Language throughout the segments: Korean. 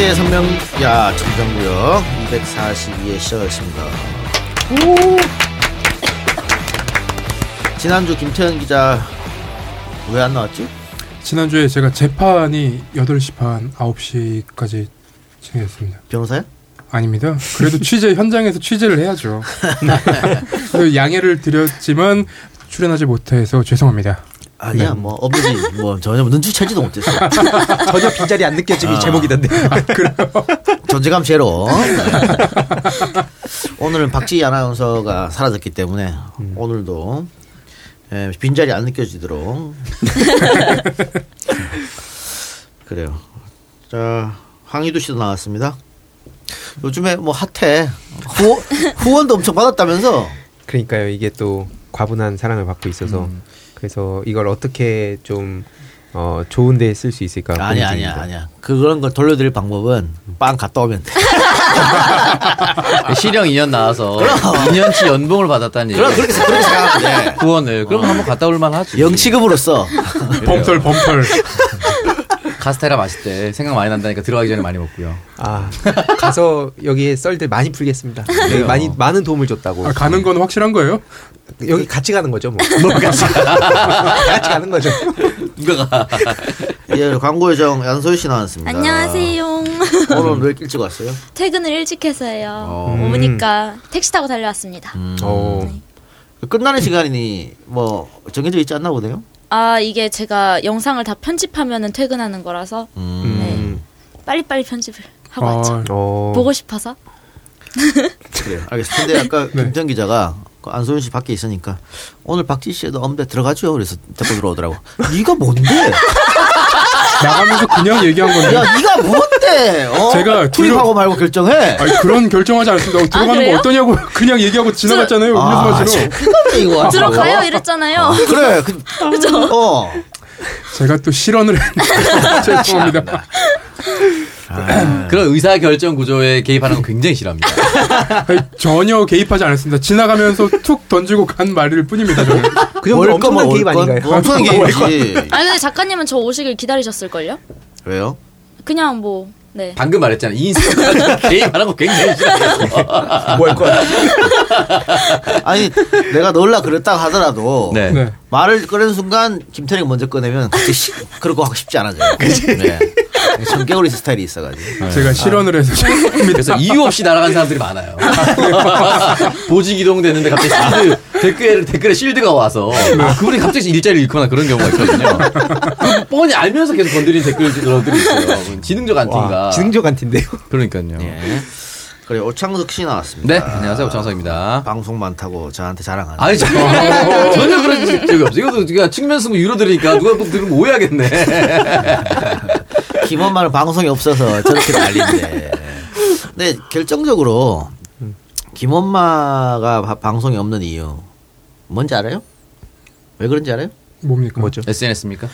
시대의 선명 야 청정구역 242회 시작하겠습니다. 지난주 김태현 기자 왜 안 나왔지? 지난주에 제가 재판이 8시 반, 9시까지 진행했습니다. 변호사야? 아닙니다. 그래도 취재, 현장에서 취재를 해야죠. 양해를 드렸지만 출연하지 못해서 죄송합니다. 아니야 뭐 어머니 뭐 전혀 눈치채지도 못했어. 전혀 빈자리 안 느껴짐이 아. 제목이던데. 존재감 제로. 네. 오늘은 박지희 아나운서가 사라졌기 때문에 오늘도 예, 빈자리 안 느껴지도록 그래요. 자 황희두 씨도 나왔습니다. 요즘에 뭐 핫해 후, 후원도 엄청 받았다면서 그러니까요. 이게 또 과분한 사랑을 받고 있어서 음. 그래서 이걸 어떻게 좀 어, 좋은 데에 쓸 수 있을까? 아니야 중입니다. 아니야 그런 걸 돌려드릴 방법은 빵 갔다 오면 돼. 실형 2년 나와서 2년치 연봉을 받았다는 얘기. 그럼 그렇게 그렇게 생각하면 돼. 후원을. 그럼 한번 갔다 올 만 하지. 영치급으로서 범털, 범털. 카스테라 맛있대. 생각 많이 난다니까 들어가기 전에 많이 먹고요. 아 가서 여기에 썰들 많이 풀겠습니다. 여기 많이 많은 도움을 줬다고. 아, 가는 건 확실한 거예요? 여기 같이 가는 거죠, 뭐. 같이 같이 가는 거죠. 누가 가? 예, 광고 요정 양소희 씨 나왔습니다. 안녕하세요. 오늘 왜 일찍 왔어요? 퇴근을 일찍 해서요. 어. 오니까 택시 타고 달려왔습니다. 어. 끝나는 시간이 뭐 정해져 있지 않나 보네요. 아 이게 제가 영상을 다 편집하면은 퇴근하는 거라서 음. 빨리빨리 편집을 하고 왔죠. 아, 어. 보고 싶어서. 그래요. 알겠습니다. 근데 아까 네. 김태현 기자가 그 안소연 씨 밖에 있으니까 오늘 박지 씨도 엄대 들어가죠. 그래서 데리고 들어오더라고. 네가 뭔데? 나가면서 그냥 얘기한 건데. 야, 네가 뭔데? 어? 제가 투입하고 말고 결정해. 아니, 그런 결정하지 않습니다. 어, 들어가는 그래요? 거 어떠냐고 그냥 얘기하고 지나갔잖아요. 음료수 아, 마시러. 그거네, 이거. 들어가요 이랬잖아요. 그래. 그, 어. 제가 또 실언을 했는데 죄송합니다. 그런 의사 결정 구조에 개입하는 거 굉장히 싫어합니다. 전혀 개입하지 않았습니다. 지나가면서 툭 던지고 간 말일 뿐입니다. 저는. 그 정도 엄청난 개입 아닌가요? 뭐 엄청난 개입이지. 아니 근데 작가님은 저 오시길 기다리셨을걸요? 왜요? 그냥 뭐 네. 방금 말했잖아. 인스타 개입하는 거 굉장히 싫어해요. 뭐할 거야? 아니, 내가 놀라 그랬다 하더라도. 네. 네. 말을 꺼내는 순간 김태리가 먼저 꺼내면 갑자기 시, 그러고 하고 싶지 않아져요. 네. 청개구리 스타일이 있어가지고. 제가 실언을 해서 죄송합니다. 그래서 이유 없이 날아간 사람들이 많아요. 보직 이동되는데 갑자기 실드, 댓글에, 댓글에 실드가 와서 아, 그분이 갑자기 일자리를 잃거나 그런 경우가 있거든요. 그 뻔히 알면서 계속 건드린 댓글들이 있어요. 지능적 안티인가. 와, 지능적 안티인데요. 그러니까요. 예. 그래 오창석 씨 나왔습니다. 네, 안녕하세요. 오창석입니다. 방송 많다고 저한테 자랑하는. 아니, 저, 전혀 그런 적이 없어요. 이것도 우리가 측면 쓰고 유로 들으니까 누가 또 들으면 오해하겠네. 김원만은 방송이 없어서 저렇게 난리인데. 근데 결정적으로 김원마가 바- 방송이 없는 이유 뭔지 알아요? 왜 그런지 알아요? 뭡니까? 뭐죠? SNS입니까?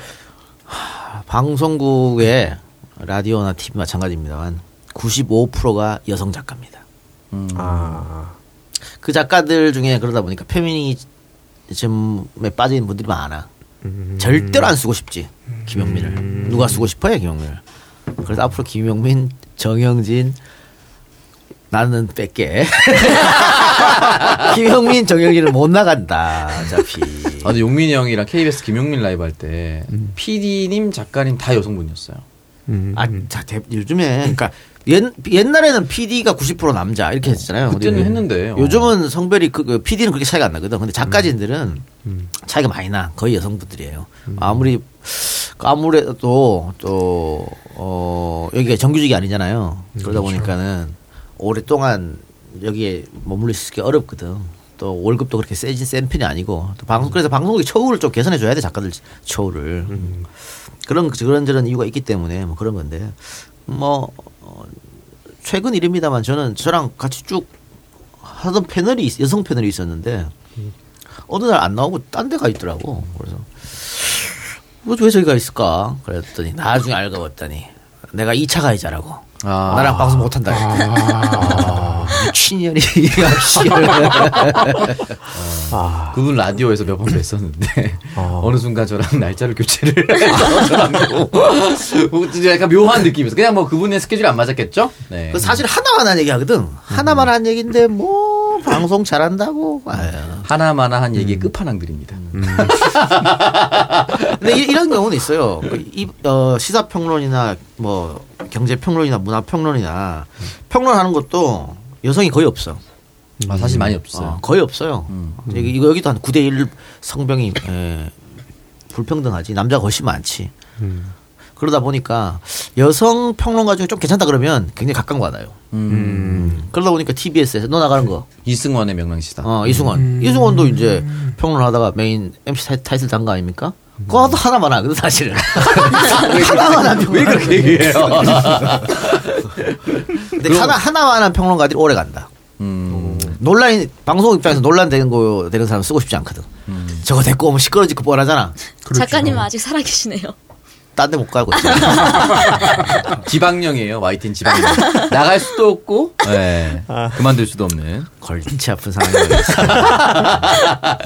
방송국의 라디오나 TV 마찬가지입니다만 95%가 여성 작가입니다. 아. 그 작가들 중에 그러다 보니까 페미니즘에 빠진 분들이 많아. 음. 절대로 안 쓰고 싶지 김영민을 누가 쓰고 싶어요 김영민을. 그래서 앞으로 김영민, 정영진 나는 뺄게. 김영민, 정영진은 못 나간다 어차피. 아, 근데 용민이 형이랑 KBS 김용민 라이브 할때 PD님, 작가님 다 여성분이었어요. 음. 아, 자, 대- 요즘에 그러니까 옛, 옛날에는 PD가 90% 남자 이렇게 했잖아요. 그때는 했는데, 어. 요즘은 성별이 그, 그 PD는 그렇게 차이가 안 나거든. 근데 작가진들은 차이가 많이 나. 거의 여성분들이에요. 아무리 아무래도 또 어, 여기가 정규직이 아니잖아요. 그러다 보니까는 오랫동안 여기에 머물러 있기 어렵거든. 또 월급도 그렇게 세진 센 편이 아니고 또 방송 그래서 방송국이 처우를 좀 개선해 줘야 돼 작가들 처우를 그런 그런저런 이유가 있기 때문에 뭐 그런 건데 뭐 어, 최근 일입니다만 저는 저랑 같이 쭉 하던 패널이 있- 여성 패널이 있었는데 어느 날 안 나오고 딴 데가 있더라고. 그래서 뭐왜 저기가 있을까? 그랬더니 나중에 알고 봤더니 내가 2차 가해자라고. 아. 나랑 방송 못 한다. 아, 친년이 아, 그분 라디오에서 몇 번 뵀었는데 어. 어느 순간 저랑 날짜를 교체를 저랑 약간 묘한 느낌이었어. 그냥 뭐 그분의 스케줄이 안 맞았겠죠? 네. 그 사실 하나만 한 얘기 하거든. 하나만 한 얘기인데 뭐 방송 잘한다고. 아유. 하나마나 한 얘기의 끝판왕들입니다. 근데 이, 이런 경우는 있어요. 그 이, 어, 시사평론이나 뭐 경제평론이나 문화평론이나 평론하는 것도 여성이 거의 없어. 아, 사실 많이 없어요. 어, 거의 없어요. 음. 여기, 이거 여기도 한 9대 1 성병이 에, 불평등하지. 남자가 훨씬 많지. 그러다 보니까 여성 평론가 중에 좀 괜찮다 그러면 굉장히 각광받아요. 음. 그러다 보니까 TBS에서 너 나가는 거. 이승원의 명랑시다. 어, 이승원. 이승원도 이제 평론하다가 메인 MC 타이- 타이틀 단 거 아닙니까? 그거 하나만 하거든, 사실은. 하나만 한왜 평론. 그렇게 얘기해요? 근데 하나, 하나만 한 평론가들이 오래 간다. 음. 논란이, 방송 입장에서 논란되는 거, 되는 사람 쓰고 싶지 않거든. 음. 저거 데리고 오면 시끄러지고 뻔하잖아. 그렇죠. 작가님은 아직 살아계시네요. 딴 데 못 가고 있어. 지방령이에요. YTN 지방령. 나갈 수도 없고, 네. 그만둘 수도 없는. 골치 아픈 상황이 되겠어.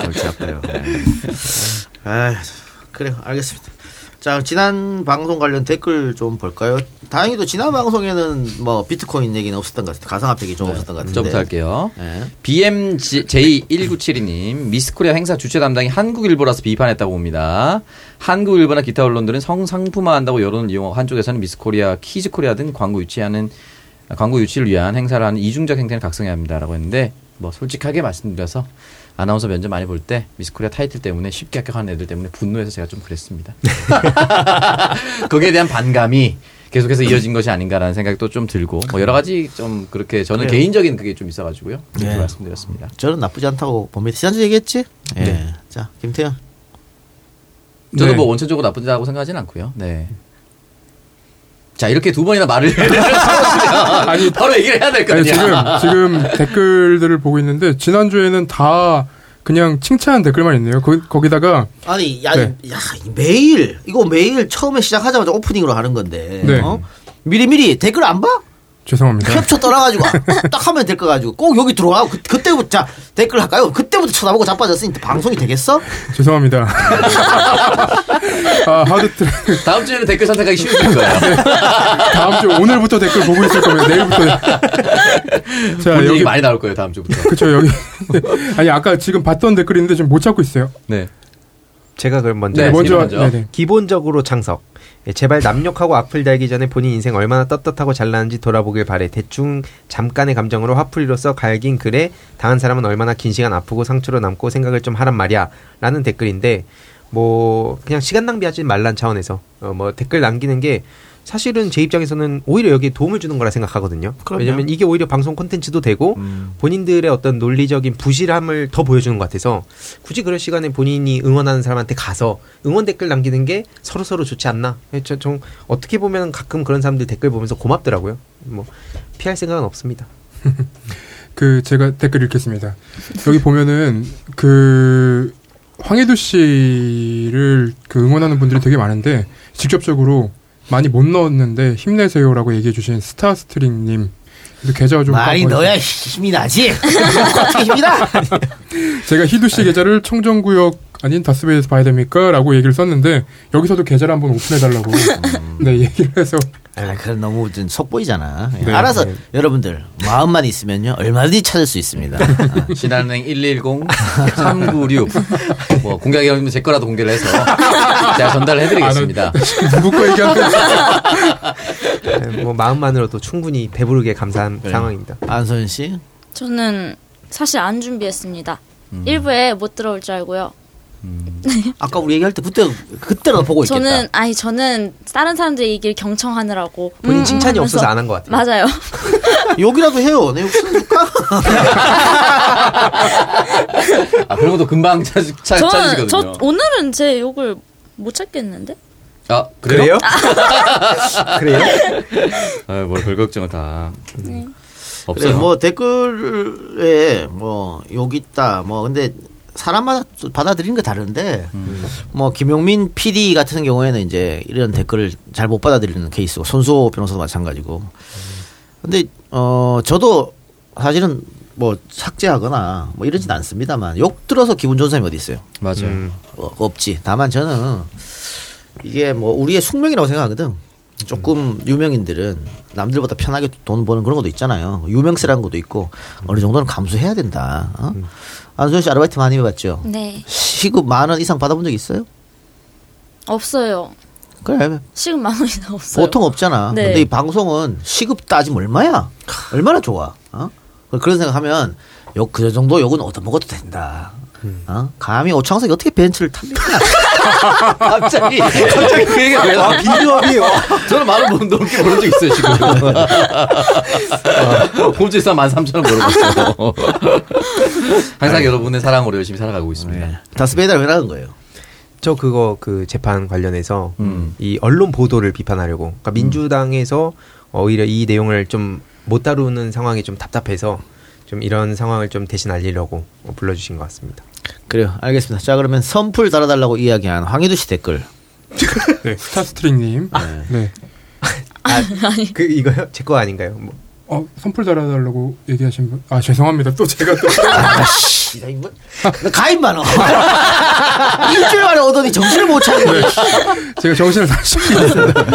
골치 아파요. 네. 아, 그래요. 알겠습니다. 자, 지난 방송 관련 댓글 좀 볼까요? 다행히도 지난 방송에는 뭐 비트코인 얘기는 없었던 것 같아요. 가상화폐 얘기 좀 없었던 것 같은데. 저부터 할게요. 네. BMJ1972님, 미스코리아 행사 주최 담당이 한국일보라서 비판했다고 봅니다. 한국일보나 기타 언론들은 성상품화한다고 여론을 이용하고 한쪽에서는 미스코리아, 키즈코리아 등 광고 유치하는 광고 유치를 위한 행사를 하는 이중적 행태는 각성해야 합니다라고 했는데 뭐 솔직하게 말씀드려서 아나운서 면접 많이 볼 때 미스코리아 타이틀 때문에 쉽게 합격하는 애들 때문에 분노해서 제가 좀 그랬습니다. 거기에 대한 반감이 계속해서 이어진 것이 아닌가라는 생각도 좀 들고 뭐 여러 가지 좀 그렇게 저는 그래요. 개인적인 그게 좀 있어가지고요. 그렇게 네. 말씀드렸습니다. 저는 나쁘지 않다고 봅니다. 지난주 얘기했지? 예. 네. 자, 김태현. 저도 네. 뭐 원천적으로 나쁘다고 생각하진 않고요. 네. 자 이렇게 두 번이나 말을 아니 바로 얘기를 해야 될거 아니, 아니야. 지금 지금 댓글들을 보고 있는데 지난 주에는 다 그냥 칭찬 댓글만 있네요. 거, 거기다가 아니, 야, 네. 야, 매일, 이거 매일 처음에 시작하자마자 오프닝으로 하는 건데. 네. 어? 미리 미리 댓글 안 봐? 죄송합니다. 캡처 떠나가지고 딱 하면 될 거 가지고 꼭 여기 들어와 그, 그때부터 자 댓글 할까요? 그때부터 쳐다보고 자빠졌으니 방송이 되겠어? 죄송합니다. 아, 하드 트랙 다음 주에는 댓글 선택하기 쉬우실 거예요. 다음 주 오늘부터 댓글 보고 있을 거면 내일부터. 자, 여기 많이 나올 거예요 다음 주부터. 그쵸 여기 아니 아까 지금 봤던 댓글인데 지금 못 찾고 있어요. 네. 제가 그럼 먼저 네, 먼저 먼저. 기본적으로 창석. 예, 제발 남욕하고 악플 달기 전에 본인 인생 얼마나 떳떳하고 잘나는지 돌아보길 바래. 대충 잠깐의 감정으로 화풀이로서 갈긴 글에 당한 사람은 얼마나 긴 시간 아프고 상처로 남고 생각을 좀 하란 말이야. 라는 댓글인데 뭐 그냥 시간 낭비하지 말란 차원에서 어, 뭐 댓글 남기는 게 사실은 제 입장에서는 오히려 여기에 도움을 주는 거라 생각하거든요. 그럼요. 왜냐면 이게 오히려 방송 콘텐츠도 되고 본인들의 어떤 논리적인 부실함을 더 보여주는 것 같아서 굳이 그럴 시간에 본인이 응원하는 사람한테 가서 응원 댓글 남기는 게 서로 서로 좋지 않나? 예, 저, 좀 어떻게 보면 가끔 그런 사람들 댓글 보면서 고맙더라고요. 뭐 피할 생각은 없습니다. 그 제가 댓글 읽겠습니다. 여기 보면은 그 황해도 씨를 그 응원하는 분들이 되게 많은데 직접적으로 많이 못 넣었는데 힘내세요라고 얘기해 주신 스타스트링님 계좌가 좀 많이. 넣어야 힘이 나지. 힘이 나? 제가 희두 씨 계좌를 청정구역 아닌 다스베이에서 봐야 됩니까? 라고 얘기를 썼는데 여기서도 계좌를 한번 오픈해 달라고 네 얘기를 해서 아, 그건 너무 좀 속보이잖아. 예, 네. 알아서 여러분들 마음만 있으면요 얼마든지 찾을 수 있습니다. 아, 신한은행 110 396. 뭐 공개하기 어려우면 제 거라도 공개를 해서 제가 전달을 해드리겠습니다. 누구 거 얘기하는 예, 뭐 마음만으로도 충분히 배부르게 감사한 그래. 상황입니다. 안소연 씨. 저는 사실 안 준비했습니다. 일부에 못 들어올 줄 알고요. 아까 우리 얘기할 때 그때 그때라도 보고 있겠다. 저는 아니 저는 다른 사람들 얘기를 경청하느라고 본인 음, 칭찬이 음 없어서 안 한 것 같아요. 맞아요. 욕이라도 해요. 내 욕심 줄까? 아 그런 것도 금방 찾, 찾, 저는 찾으시거든요. 저 오늘은 제 욕을 못 찾겠는데. 아 그래요? 그래요? 아, 뭘별 걱정을 다. 그래, 없어요. 뭐 댓글에 뭐 욕 있다. 뭐 근데 사람마다 또 받아들이는 게 다른데 뭐 김용민 PD 같은 경우에는 이제 이런 댓글을 잘 못 받아들이는 케이스고 손수호 변호사도 마찬가지고. 근데 어 저도 사실은 뭐 삭제하거나 뭐 이러진 않습니다만 욕 들어서 기분 좋은 사람이 어디 있어요? 맞아요. 음. 어, 없지. 다만 저는 이게 뭐 우리의 숙명이라고 생각하거든. 조금 유명인들은 남들보다 편하게 돈 버는 그런 것도 있잖아요. 유명세라는 것도 있고 어느 정도는 감수해야 된다. 어? 안수현 씨 아르바이트 많이 해봤죠? 네. 시급 만 원 이상 받아본 적 있어요? 없어요. 그래. 시급 만 원 이상 없어요. 보통 없잖아. 네. 근데 이 방송은 시급 따지면 얼마야? 얼마나 좋아? 어? 그런 생각하면 욕 그 정도 욕은 얻어 먹어도 된다. 어? 감히 오창석이 어떻게 벤츠를 탑니까? 갑자기 갑자기 그 얘기가 왜 나와? 비교합이 저는 많은 분 넘게 벌은 적 있어요 지금. 홈즈에서 13,000원 벌어봤어요. 항상 여러분의 사랑으로 열심히 살아가고 있습니다. 네. 다스베이다를 왜 나간 거예요? 저 그거 그 재판 관련해서 음. 이 언론 보도를 비판하려고. 그러니까 민주당에서 오히려 이 내용을 좀 못 다루는 상황이 좀 답답해서 좀 이런 상황을 좀 대신 알리려고 어, 불러주신 것 같습니다. 그래요. 알겠습니다. 자, 그러면 선풀 달아달라고 이야기한 황희두 씨 댓글. 네, 스타스트링님. 네. 아, 그 이거요? 제 거 아닌가요? 뭐. 어, 선풀 달아달라고 얘기하신 분. 아, 죄송합니다. 또 제가 또. 아씨, 나 이거 나 가입 많어. 일주일 만에 오더니 정신을 못 차리네. 제가 정신을 다시 차리겠습니다.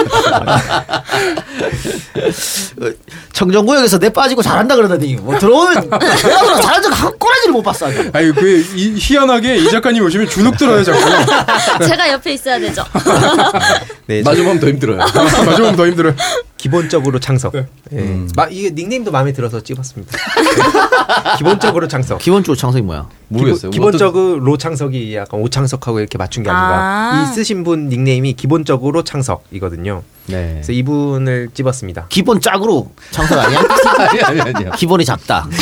청정구역에서 내 빠지고 잘한다 그러더니 뭐 들어오면 내가 보다 잘한 적한 꼬라지를 못 봤어. 아주. 아니, 그, 이, 희한하게 이 작가님 오시면 주눅 들어요, 자꾸. 제가 옆에 있어야 되죠. 네, 저 마주보면 더 힘들어요. 마주보면 더 힘들어요. 기본적으로 창석. 네. 예. 마, 이게 닉네임도 마음에 들어서 찍었습니다. 기본적으로 창석. 기본적으로 창석이 뭐야? 모르겠어요. 기본, 기본적으로 창석이 약간 오창석하고 이렇게 맞춘 게 아닌가. 아. 이 쓰신 분 닉네임이 기본적으로 창석이거든요. 네. 그래서 이분을 집었습니다. 기본 짝으로 창석 아니야? 아니 아니 아니요. 기본이 작다.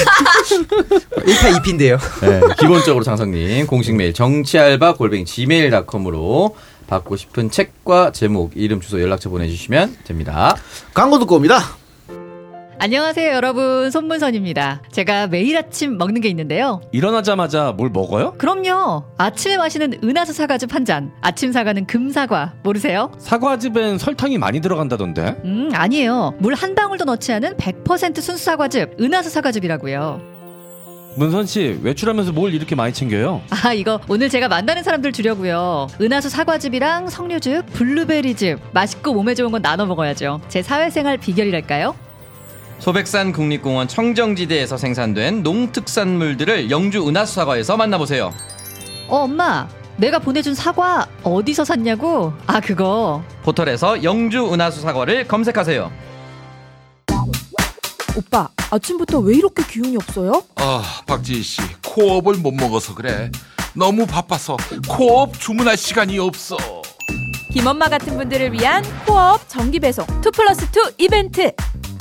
1파 2피인데요. 네, 기본적으로 장성님 공식 메일 정치알바 골뱅이 gmail.com으로 받고 싶은 책과 제목, 이름, 주소, 연락처 보내주시면 됩니다. 광고 듣고 옵니다. 안녕하세요, 여러분. 손문선입니다. 제가 매일 아침 먹는 게 있는데요. 일어나자마자 뭘 먹어요? 그럼요. 아침에 마시는 은하수 사과즙 한 잔. 아침 사과는 금사과. 모르세요? 사과즙엔 설탕이 많이 들어간다던데. 음, 아니에요. 물 한 방울도 넣지 않은 100% 순수 사과즙. 은하수 사과즙이라고요. 문선 씨 외출하면서 뭘 이렇게 많이 챙겨요? 아, 이거 오늘 제가 만나는 사람들 주려고요. 은하수 사과즙이랑 석류즙, 블루베리즙. 맛있고 몸에 좋은 건 나눠 먹어야죠. 제 사회생활 비결이랄까요? 소백산 국립공원 청정지대에서 생산된 농특산물들을 영주 은하수 사과에서 만나보세요. 어, 엄마. 내가 보내준 사과 어디서 샀냐고? 아, 그거. 포털에서 영주 은하수 사과를 검색하세요. 오빠, 아침부터 왜 이렇게 기운이 없어요? 아, 박지희 씨, 코어업을 못 먹어서 그래. 너무 바빠서 코어업 주문할 시간이 없어. 김엄마 같은 분들을 위한 코어업 정기 배송 2 플러스 2 이벤트.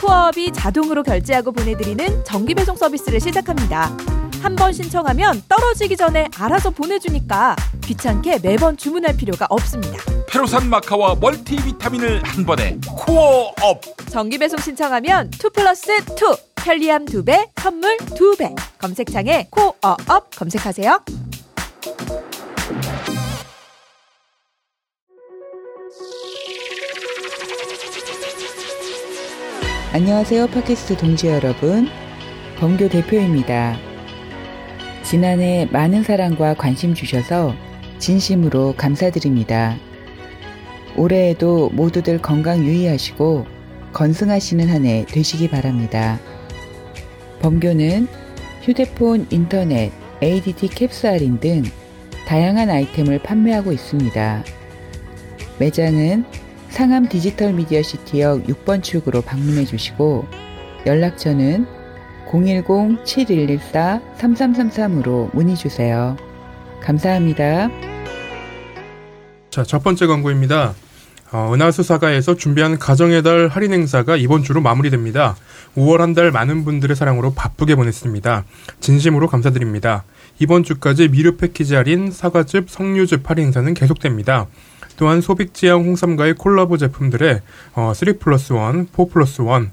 코어업이 자동으로 결제하고 보내드리는 정기 배송 서비스를 시작합니다. 한 번 신청하면 떨어지기 전에 알아서 보내주니까 귀찮게 매번 주문할 필요가 없습니다. 페로산 마카와 멀티비타민을 한 번에 코어업. 정기배송 신청하면 2 플러스 2 편리함 2배, 선물 2배. 검색창에 코어업 검색하세요. 안녕하세요. 팟캐스트 동지 여러분. 범교 대표입니다. 지난해 많은 사랑과 관심 주셔서 진심으로 감사드립니다. 올해에도 모두들 건강 유의하시고 건승하시는 한 해 되시기 바랍니다. 범교는 휴대폰, 인터넷, ADT 캡스 할인 등 다양한 아이템을 판매하고 있습니다. 매장은 상암 디지털 미디어 시티역 6번 출구로 방문해 주시고 연락처는 010-7114-3333으로 문의 주세요. 감사합니다. 자, 첫 번째 광고입니다. 어, 은하수 사가에서 준비한 가정의 달 할인 행사가 이번 주로 마무리됩니다. 5월 한 달 많은 분들의 사랑으로 바쁘게 보냈습니다. 진심으로 감사드립니다. 이번 주까지 미르 패키지 할인, 사과즙, 석류즙 할인 행사는 계속됩니다. 또한 소빅지향 홍삼과의 콜라보 제품들의 어, 3 플러스 1, 4 플러스 1,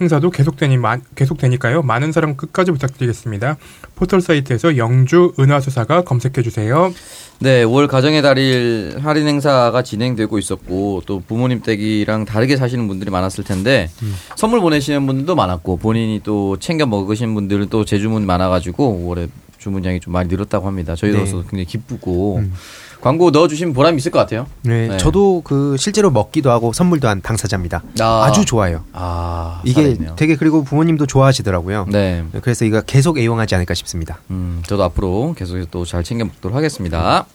행사도 계속되니 마- 계속되니까요. 많은 사랑 끝까지 부탁드리겠습니다. 포털 사이트에서 영주 은하수사가 검색해 주세요. 네, 5월 가정의 달일 할인 행사가 진행되고 있었고 또 부모님 댁이랑 다르게 사시는 분들이 많았을 텐데 선물 보내시는 분들도 많았고 본인이 또 챙겨 먹으신 분들은 또 재주문 많아가지고 올해 주문량이 좀 많이 늘었다고 합니다. 저희로서 네. 굉장히 기쁘고 광고 넣어주시면 보람이 있을 것 같아요. 네, 네. 저도 그 실제로 먹기도 하고 선물도 한 당사자입니다. 아. 아. 주 좋아요. 아 이게 살아있네요. 되게 그리고 부모님도 좋아하시더라고요. 네. 그래서 이거 계속 애용하지 않을까 싶습니다. 음, 저도 앞으로 계속해서 또 잘 챙겨 먹도록 하겠습니다.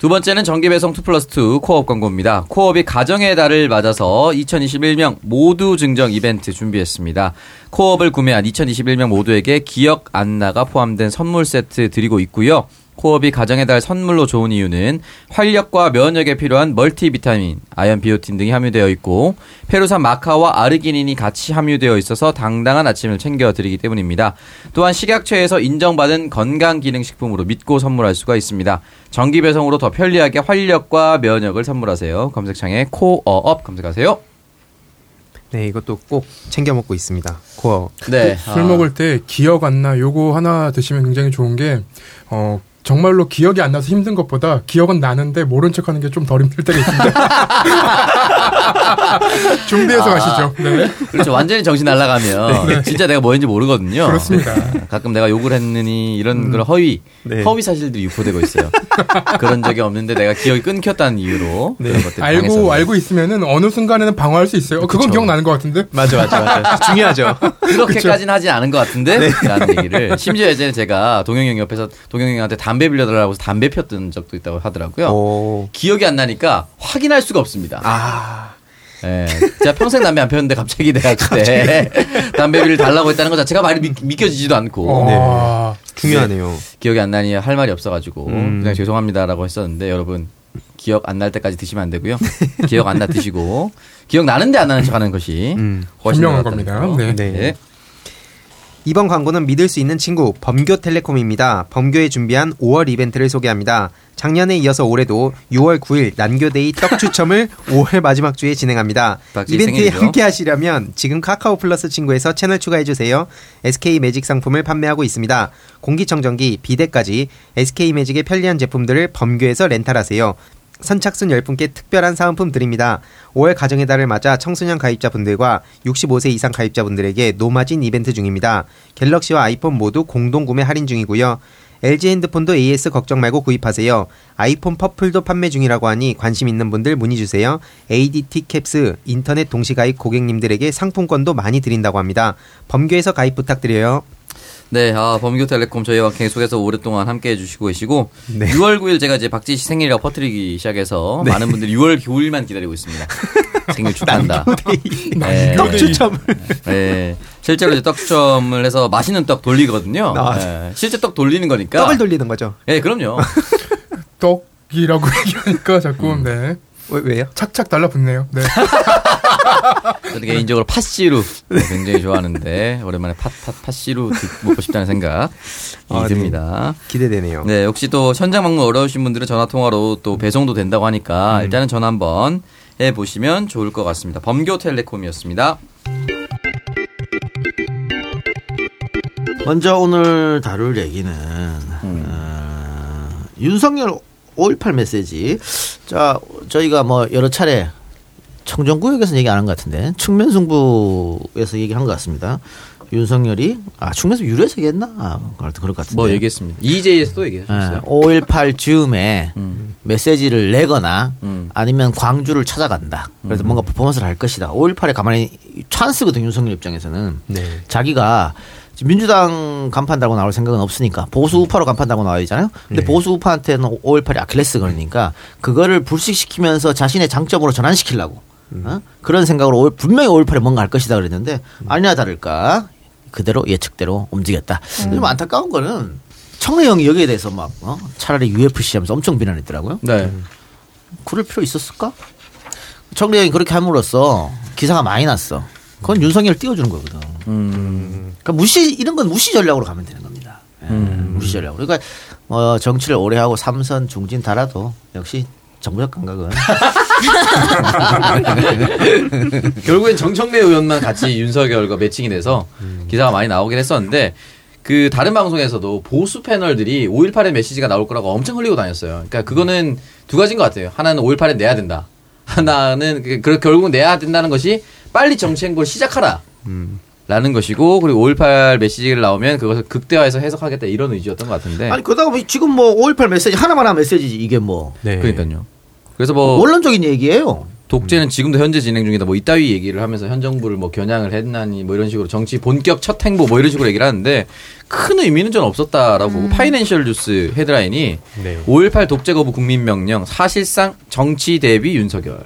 두 번째는 정기배송 2 플러스 2 코업 광고입니다. 코업이 가정의 달을 맞아서 2021명 모두 증정 이벤트 준비했습니다. 코업을 구매한 2021명 모두에게 기억 안나가 포함된 선물 세트 드리고 있고요. 코어업이 가정의 달 선물로 좋은 이유는 활력과 면역에 필요한 멀티비타민, 아연 비오틴 등이 함유되어 있고 페루산 마카와 아르기닌이 같이 함유되어 있어서 당당한 아침을 챙겨 드리기 때문입니다. 또한 식약처에서 인정받은 건강기능식품으로 믿고 선물할 수가 있습니다. 정기 배송으로 더 편리하게 활력과 면역을 선물하세요. 검색창에 코어업 검색하세요. 네, 이것도 꼭 챙겨 먹고 있습니다. 코어업. 네. 술 먹을 때 기억 안 나 요거 하나 드시면 굉장히 좋은 게 어, 정말로 기억이 안 나서 힘든 것보다 기억은 나는데 모른 척 하는 게 좀 덜 힘들 때가 있습니다. 준비해서 아. 가시죠. 네. 그렇죠. 완전히 정신 날아가면 진짜 내가 뭐였는지 모르거든요. 그렇습니다. 가끔 내가 욕을 했느니 이런 그런 허위 네. 허위 사실들이 유포되고 있어요. 그런 적이 없는데 내가 기억이 끊겼다는 이유로 그런 것들이 알고 당했었는데. 알고 있으면은 어느 순간에는 방어할 수 있어요. 어, 그건 그쵸. 기억나는 것 같은데. 맞아, 맞아, 맞아. 중요하죠. 그렇게까지는 하진 않은 것 같은데? 라는 얘기를. 심지어 예전에 제가 동영이 형 옆에서 동영이 형한테 담배 빌려달라고 해서 담배 폈던 적도 있다고 하더라고요. 오. 기억이 안 나니까 확인할 수가 없습니다. 아. 예. 제가 평생 담배 안 폈는데 갑자기 내가 그때 담배비를 달라고 했다는 것 자체가 말이 믿, 믿겨지지도 않고. 어, 중요하네요. 기억이 안 나니 할 말이 없어가지고 음. 그냥 죄송합니다라고 했었는데 여러분 기억 안 날 때까지 드시면 안 되고요. 기억 안 나 드시고 기억 나는데 안 나는 척하는 것이 음. 훨씬 현명한 겁니다. 거. 네. 네. 이번 광고는 믿을 수 있는 친구 범교텔레콤입니다. 범교에 준비한 5월 이벤트를 소개합니다. 작년에 이어서 올해도 6월 9일 난교데이 떡 추첨을 5월 마지막 주에 진행합니다. 이벤트에 생일이죠. 함께 하시려면 지금 카카오 플러스 친구에서 채널 추가해 주세요. SK 매직 상품을 판매하고 있습니다. 공기청정기, 비데까지 SK 매직의 편리한 제품들을 범교에서 렌탈하세요. 선착순 10분께 특별한 사은품 드립니다. 5월 가정의 달을 맞아 청소년 가입자분들과 65세 이상 가입자분들에게 no margin 이벤트 중입니다. 갤럭시와 아이폰 모두 공동 구매 할인 중이고요. LG 핸드폰도 AS 걱정 말고 구입하세요. 아이폰 purple도 판매 중이라고 하니 관심 있는 분들 문의 주세요. ADT 캡스 인터넷 동시 가입 고객님들에게 상품권도 많이 드린다고 합니다. 범교에서 가입 부탁드려요. 네, 아, 범교텔레콤 저희와 계속해서 오랫동안 함께 해주시고 계시고, 네. 6월 9일 제가 이제 박지 씨 생일이라고 퍼뜨리기 시작해서, 많은 분들이 6월 9일만 기다리고 있습니다. 생일 축하한다. 네. 떡 추첨을. 네. 실제로 이제 떡 추첨을 해서 맛있는 떡 돌리거든요. 아. 네. 실제 떡 돌리는 거니까. 떡을 돌리는 거죠. 네, 그럼요. 떡이라고 얘기하니까 자꾸 음. 네. 왜, 왜요? 착착 달라붙네요. 네. 저는 개인적으로 팥시루 네, 굉장히 좋아하는데, 오랜만에 팥, 팥, 팥시루 드- 먹고 싶다는 생각이 아, 네. 듭니다. 기대되네요. 네, 혹시 또 현장 방문 어려우신 분들은 전화 통화로 또 배송도 된다고 하니까 음. 일단은 전화 한번 해 보시면 좋을 것 같습니다. 범교텔레콤이었습니다. 먼저 오늘 다룰 얘기는 어, 윤석열 5.18 메시지. 자, 저희가 뭐 여러 차례 청정구역에서 얘기 안 한 것 같은데 측면승부에서 얘기한 것 같습니다. 윤석열이 아 충면승부 유료에서 얘기했나? 아, 그럴 것 같은데. 뭐 얘기했습니다. EJ에서도 얘기했어요. 5.18 즈음에 음. 메시지를 내거나 음. 아니면 광주를 찾아간다. 그래서 뭔가 퍼포먼스를 할 것이다. 5.18에 가만히 찬스거든 윤석열 입장에서는. 네. 자기가 민주당 간판 달고 나올 생각은 없으니까 보수 우파로 간판 달고 나와야 되잖아요. 근데 네. 보수 우파한테는 5.18이 아킬레스 건이니까 그거를 불식시키면서 자신의 장점으로 전환시키려고 어? 그런 생각으로 올- 분명히 5.18에 뭔가 할 것이다 그랬는데 아니나 다를까 그대로 예측대로 움직였다. 좀 안타까운 거는 청래 형이 여기에 대해서 막 어? 차라리 UFC 하면서 엄청 비난했더라고요. 네. 그럴 필요 있었을까? 청래 형이 그렇게 함으로써 기사가 많이 났어. 그건 윤석열 띄워주는 거거든. 음. 그러니까 무시 이런 건 무시 전략으로 가면 되는 겁니다. 예, 무시 전략으로. 그러니까 뭐 정치를 오래 하고 삼선 중진 달아도 역시 정부적 감각은 결국엔 정청래 의원만 같이 윤석열과 매칭이 돼서 기사가 많이 나오긴 했었는데 그 다른 방송에서도 보수 패널들이 5.18의 메시지가 나올 거라고 엄청 흘리고 다녔어요. 그러니까 그거는 두 가지인 것 같아요. 하나는 5.18에 내야 된다. 하나는 그, 그 결국은 내야 된다는 것이 빨리 정치 행보를 시작하라. 라는 것이고 그리고 5.18 메시지를 나오면 그것을 극대화해서 해석하겠다 이런 의지였던 것 같은데 아니 그러다가 뭐 지금 뭐 5.18 메시지 하나만 하면 메시지지 이게 뭐 그러니까요. 그래서 뭐 원론적인 얘기예요. 독재는 지금도 현재 진행 중이다. 뭐 이따위 얘기를 하면서 현 정부를 뭐 겨냥을 했나니 뭐 이런 식으로 정치 본격 첫 행보 뭐 이런 식으로 얘기를 하는데 큰 의미는 전 없었다라고 보고 파이낸셜 뉴스 헤드라인이 네. 5.18 독재 거부 국민 명령 사실상 정치 대비 윤석열.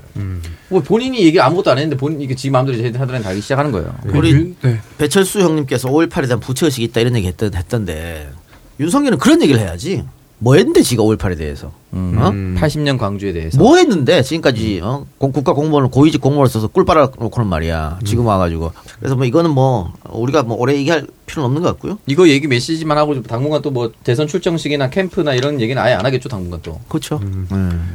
뭐 본인이 얘기 아무것도 안 했는데 본인 이게 지 마음대로 제 헤드라인 달기 시작하는 거예요. 우리 네. 배철수 형님께서 5.18에 대한 부채의식이 있다 이런 얘기 했던, 했던데 윤석열은 그런 얘기를 해야지. 뭐 했는데 지가 5.18에 대해서. 음, 어? 80년 광주에 대해서. 뭐 했는데 지금까지 어? 공- 국가 공무원을 고위직 공무원을 써서 꿀 빨아놓고는 말이야. 지금 와가지고. 그래서 뭐 이거는 뭐 우리가 뭐 오래 얘기할 필요는 없는 것 같고요. 이거 얘기 메시지만 하고 당분간 또 뭐 대선 출정식이나 캠프나 이런 얘기는 아예 안 하겠죠 당분간 또. 그렇죠.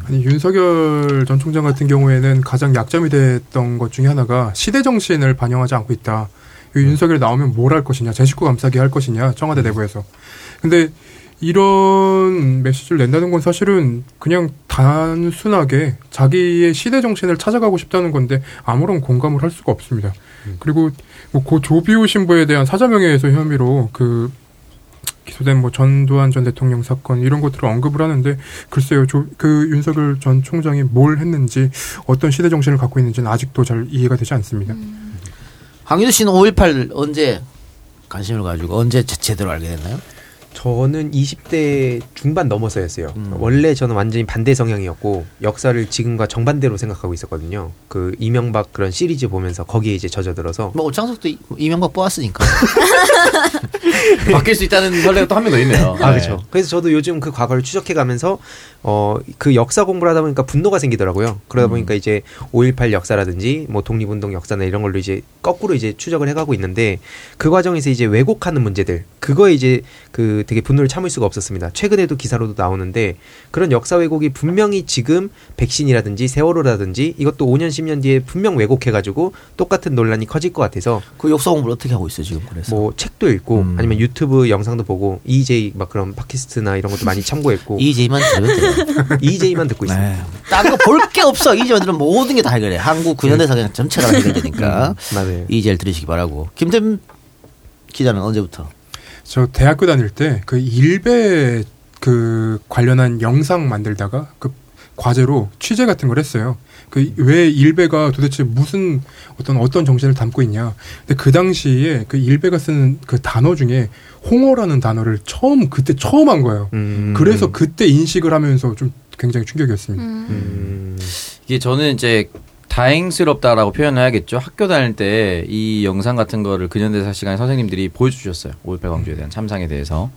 아니 윤석열 전 총장 같은 경우에는 가장 약점이 됐던 것 중에 하나가 시대 정신을 반영하지 않고 있다. 이 윤석열 나오면 뭘 할 것이냐, 제 식구 감싸기 할 것이냐, 청와대 내부에서. 근데 이런 메시지를 낸다는 건 사실은 그냥 단순하게 자기의 시대 정신을 찾아가고 싶다는 건데 아무런 공감을 할 수가 없습니다. 그리고 뭐 고 조비오 신부에 대한 사자명예훼손 혐의로 그 기소된 뭐 전두환 전 대통령 사건 이런 것들을 언급을 하는데 글쎄요 조, 그 윤석열 전 총장이 뭘 했는지 어떤 시대 정신을 갖고 있는지는 아직도 잘 이해가 되지 않습니다. 황유도 씨는 5.18 언제 관심을 가지고 언제 제- 제대로 알게 됐나요? 저는 20대 중반 넘어서였어요. 원래 저는 완전히 반대 성향이었고 역사를 지금과 정반대로 생각하고 있었거든요. 그 이명박 그런 시리즈 보면서 거기에 이제 젖어들어서 뭐 오창석도 이- 이명박 뽑았으니까. 바뀔 수 있다는 설레가 또 한 명 더 있네요. 아, 그렇죠. 그래서 저도 요즘 그 과거를 추적해 가면서 어, 그 역사 공부를 하다 보니까 분노가 생기더라고요. 그러다 보니까 이제 5.18 역사라든지 뭐 독립운동 역사나 이런 걸로 이제 거꾸로 이제 추적을 해 가고 있는데 그 과정에서 이제 왜곡하는 문제들 그거에 이제 그 되게 분노를 참을 수가 없었습니다. 최근에도 기사로도 나오는데 그런 역사 왜곡이 분명히 지금 백신이라든지 세월호라든지 이것도 5년 10년 뒤에 분명 왜곡해 가지고 똑같은 논란이 커질 것 같아서 그 역사 공부를 어떻게 하고 있어요 지금 그래서? 뭐 책도 읽고 아니면 유튜브 영상도 보고 EJ 막 그런 팟캐스트나 이런 것도 많이 참고했고 EJ만 들으면. EJ만 듣고 있습니다. 딴거 볼 게 없어. 이제들은 모든 게 다 해결해. 한국 구현대사 그냥 전체가 다 해결되니까. 음. 이제를 들으시기 바라고. 김태 기자는 언제부터? 저 대학교 다닐 때 그 일베 그 관련한 영상 만들다가 그 과제로 취재 같은 걸 했어요. 그 왜 일베가 도대체 무슨 어떤 어떤 정신을 담고 있냐. 근데 그 당시에 그 일베가 쓰는 그 단어 중에 홍어라는 단어를 처음 그때 처음 한 거예요. 음. 그래서 그때 인식을 하면서 좀 굉장히 충격이었습니다. 이게 저는 이제 다행스럽다라고 표현해야겠죠. 학교 다닐 때 이 영상 같은 거를 근현대사 시간에 선생님들이 보여주셨어요. 5.18 광주에 대한 참상에 대해서.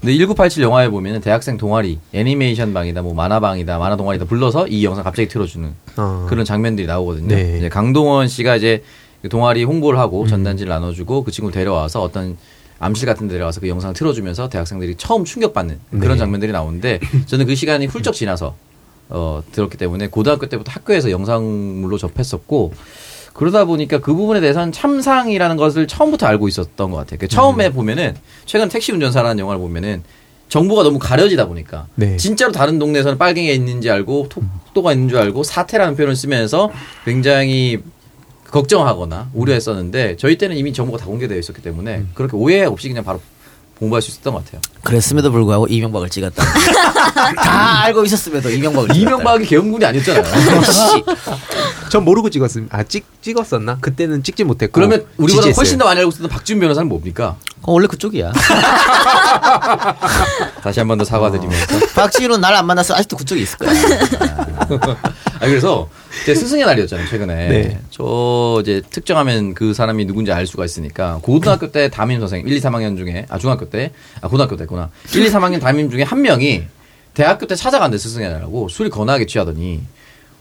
근데 1987 영화에 보면은 대학생 동아리, 애니메이션 방이다, 뭐 만화방이다, 만화 동아리다 불러서 이 영상 갑자기 틀어주는 어. 그런 장면들이 나오거든요. 네. 이제 강동원 씨가 이제 그 동아리 홍보를 하고 전단지를 나눠주고 그 친구를 데려와서 어떤 암실 같은 데 데려와서 그 영상을 틀어주면서 대학생들이 처음 충격받는 그런 네. 장면들이 나오는데 저는 그 시간이 훌쩍 지나서 어, 들었기 때문에 고등학교 때부터 학교에서 영상물로 접했었고 그러다 보니까 그 부분에 대해서는 참상이라는 것을 처음부터 알고 있었던 것 같아요. 그 처음에 보면은 최근 택시 운전사라는 영화를 보면은 정보가 너무 가려지다 보니까 네. 진짜로 다른 동네에서는 빨갱이가 있는지 알고 톡도가 있는 줄 알고 사태라는 표현을 쓰면서 굉장히 걱정하거나 우려했었는데 저희 때는 이미 정보가 다 공개되어 있었기 때문에 그렇게 오해 없이 그냥 바로 공부할 수 있었던 것 같아요. 그랬음에도 불구하고 이명박을 찍었다. 다 알고 있었음에도 이명박을. 이명박이 개헌군이 아니었잖아요. 전 모르고 찍었습니다. 아, 찍, 찍었었나? 그때는 찍지 못했고. 그러면 우리보다 지지했어요. 훨씬 더 많이 알고 있었던 박지훈 변호사는 뭡니까? 어, 원래 그쪽이야. 다시 한 번 더 사과드리면서. 박지훈은 날 안 만났어 아직도 그쪽에 있을 거야. 아 그래서 제 스승의 날이었잖아요 최근에. 네. 저 이제 특정하면 그 사람이 누군지 알 수가 있으니까 고등학교 때 담임 선생님 1, 2, 3학년 중에 아 중학교 때 아 고등학교 때구나 1, 2, 3학년 담임 중에 한 명이 대학교 때 찾아간대 스승의 날이라고 술이 거나하게 취하더니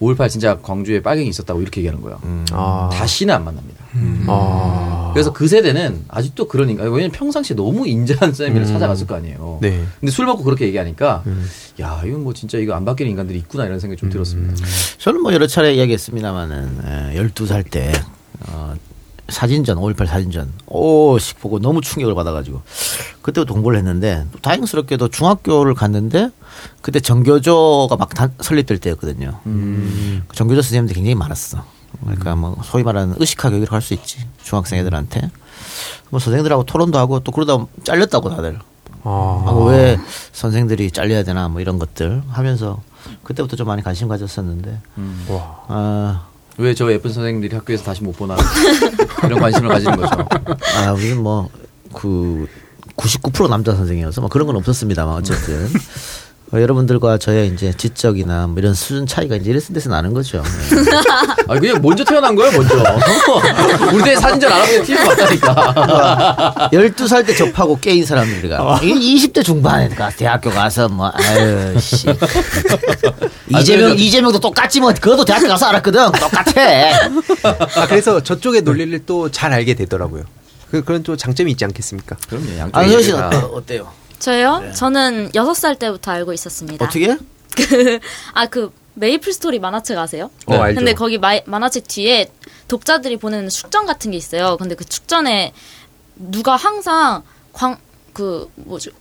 5.18 진짜 광주에 빨갱이 있었다고 이렇게 얘기하는 거예요. 아. 다시는 안 만납니다. 아. 그래서 그 세대는 아직도 그러니까 왜냐면 평상시에 너무 인자한 쌤이를 음. 찾아갔을 거 아니에요. 네. 근데 술 먹고 그렇게 얘기하니까 음. 야 이건 뭐 진짜 이거 안 바뀌는 인간들이 있구나 이런 생각이 좀 들었습니다. 저는 뭐 여러 차례 이야기했습니다만은 12살 때 어, 사진전 5.18 사진전 오씩 보고 너무 충격을 받아가지고 그때부터 공부를 했는데 또 다행스럽게도 중학교를 갔는데 그때 정교조가 막 다- 설립될 때였거든요. 음. 그 정교조 선생님들이 굉장히 많았어. 그러니까 뭐 소위 말하는 의식화 교육을 할수 있지 중학생 애들한테 뭐 선생들하고 토론도 하고 또 그러다 잘렸다고 다들 아. 하고 왜 선생들이 잘려야 되나 뭐 이런 것들 하면서 그때부터 좀 많이 관심 가졌었는데 와. 아, 왜 저 예쁜 선생님들이 학교에서 다시 못 보나 이런 관심을 가지는 거죠. 아 우리는 뭐그 99% 남자 선생이어서 뭐 그런 건 없었습니다만 어쨌든 어, 여러분들과 저의 이제 지적이나 뭐 이런 수준 차이가 이제 이랬을 때서 나는 거죠. 네. 아 그냥 먼저 태어난 거예요 먼저. 우리 때 사진전 안 하고 TV 봤다니까. 12살 때 접하고 깨인 사람들이가 이게 20대 중반에 가 대학교 가서 뭐 아유 씨 이재명 이재명도 똑같지 뭐 그것도 대학교 가서 알았거든 똑같아. 아, 그래서 저쪽의 논리를 또 잘 알게 되더라고요. 그, 그런 또 장점이 있지 않겠습니까? 그럼요. 양쪽 안소연 씨는 어때, 어때요? 저요? 저는 6살 때부터 알고 있었습니다. 어떻게? 아, 그 메이플 스토리 만화책 아세요? 어, 알죠. 근데 거기 마, 만화책 뒤에 독자들이 보내는 축전 같은 게 있어요. 근데 그 축전에 누가 항상 광 그 뭐죠?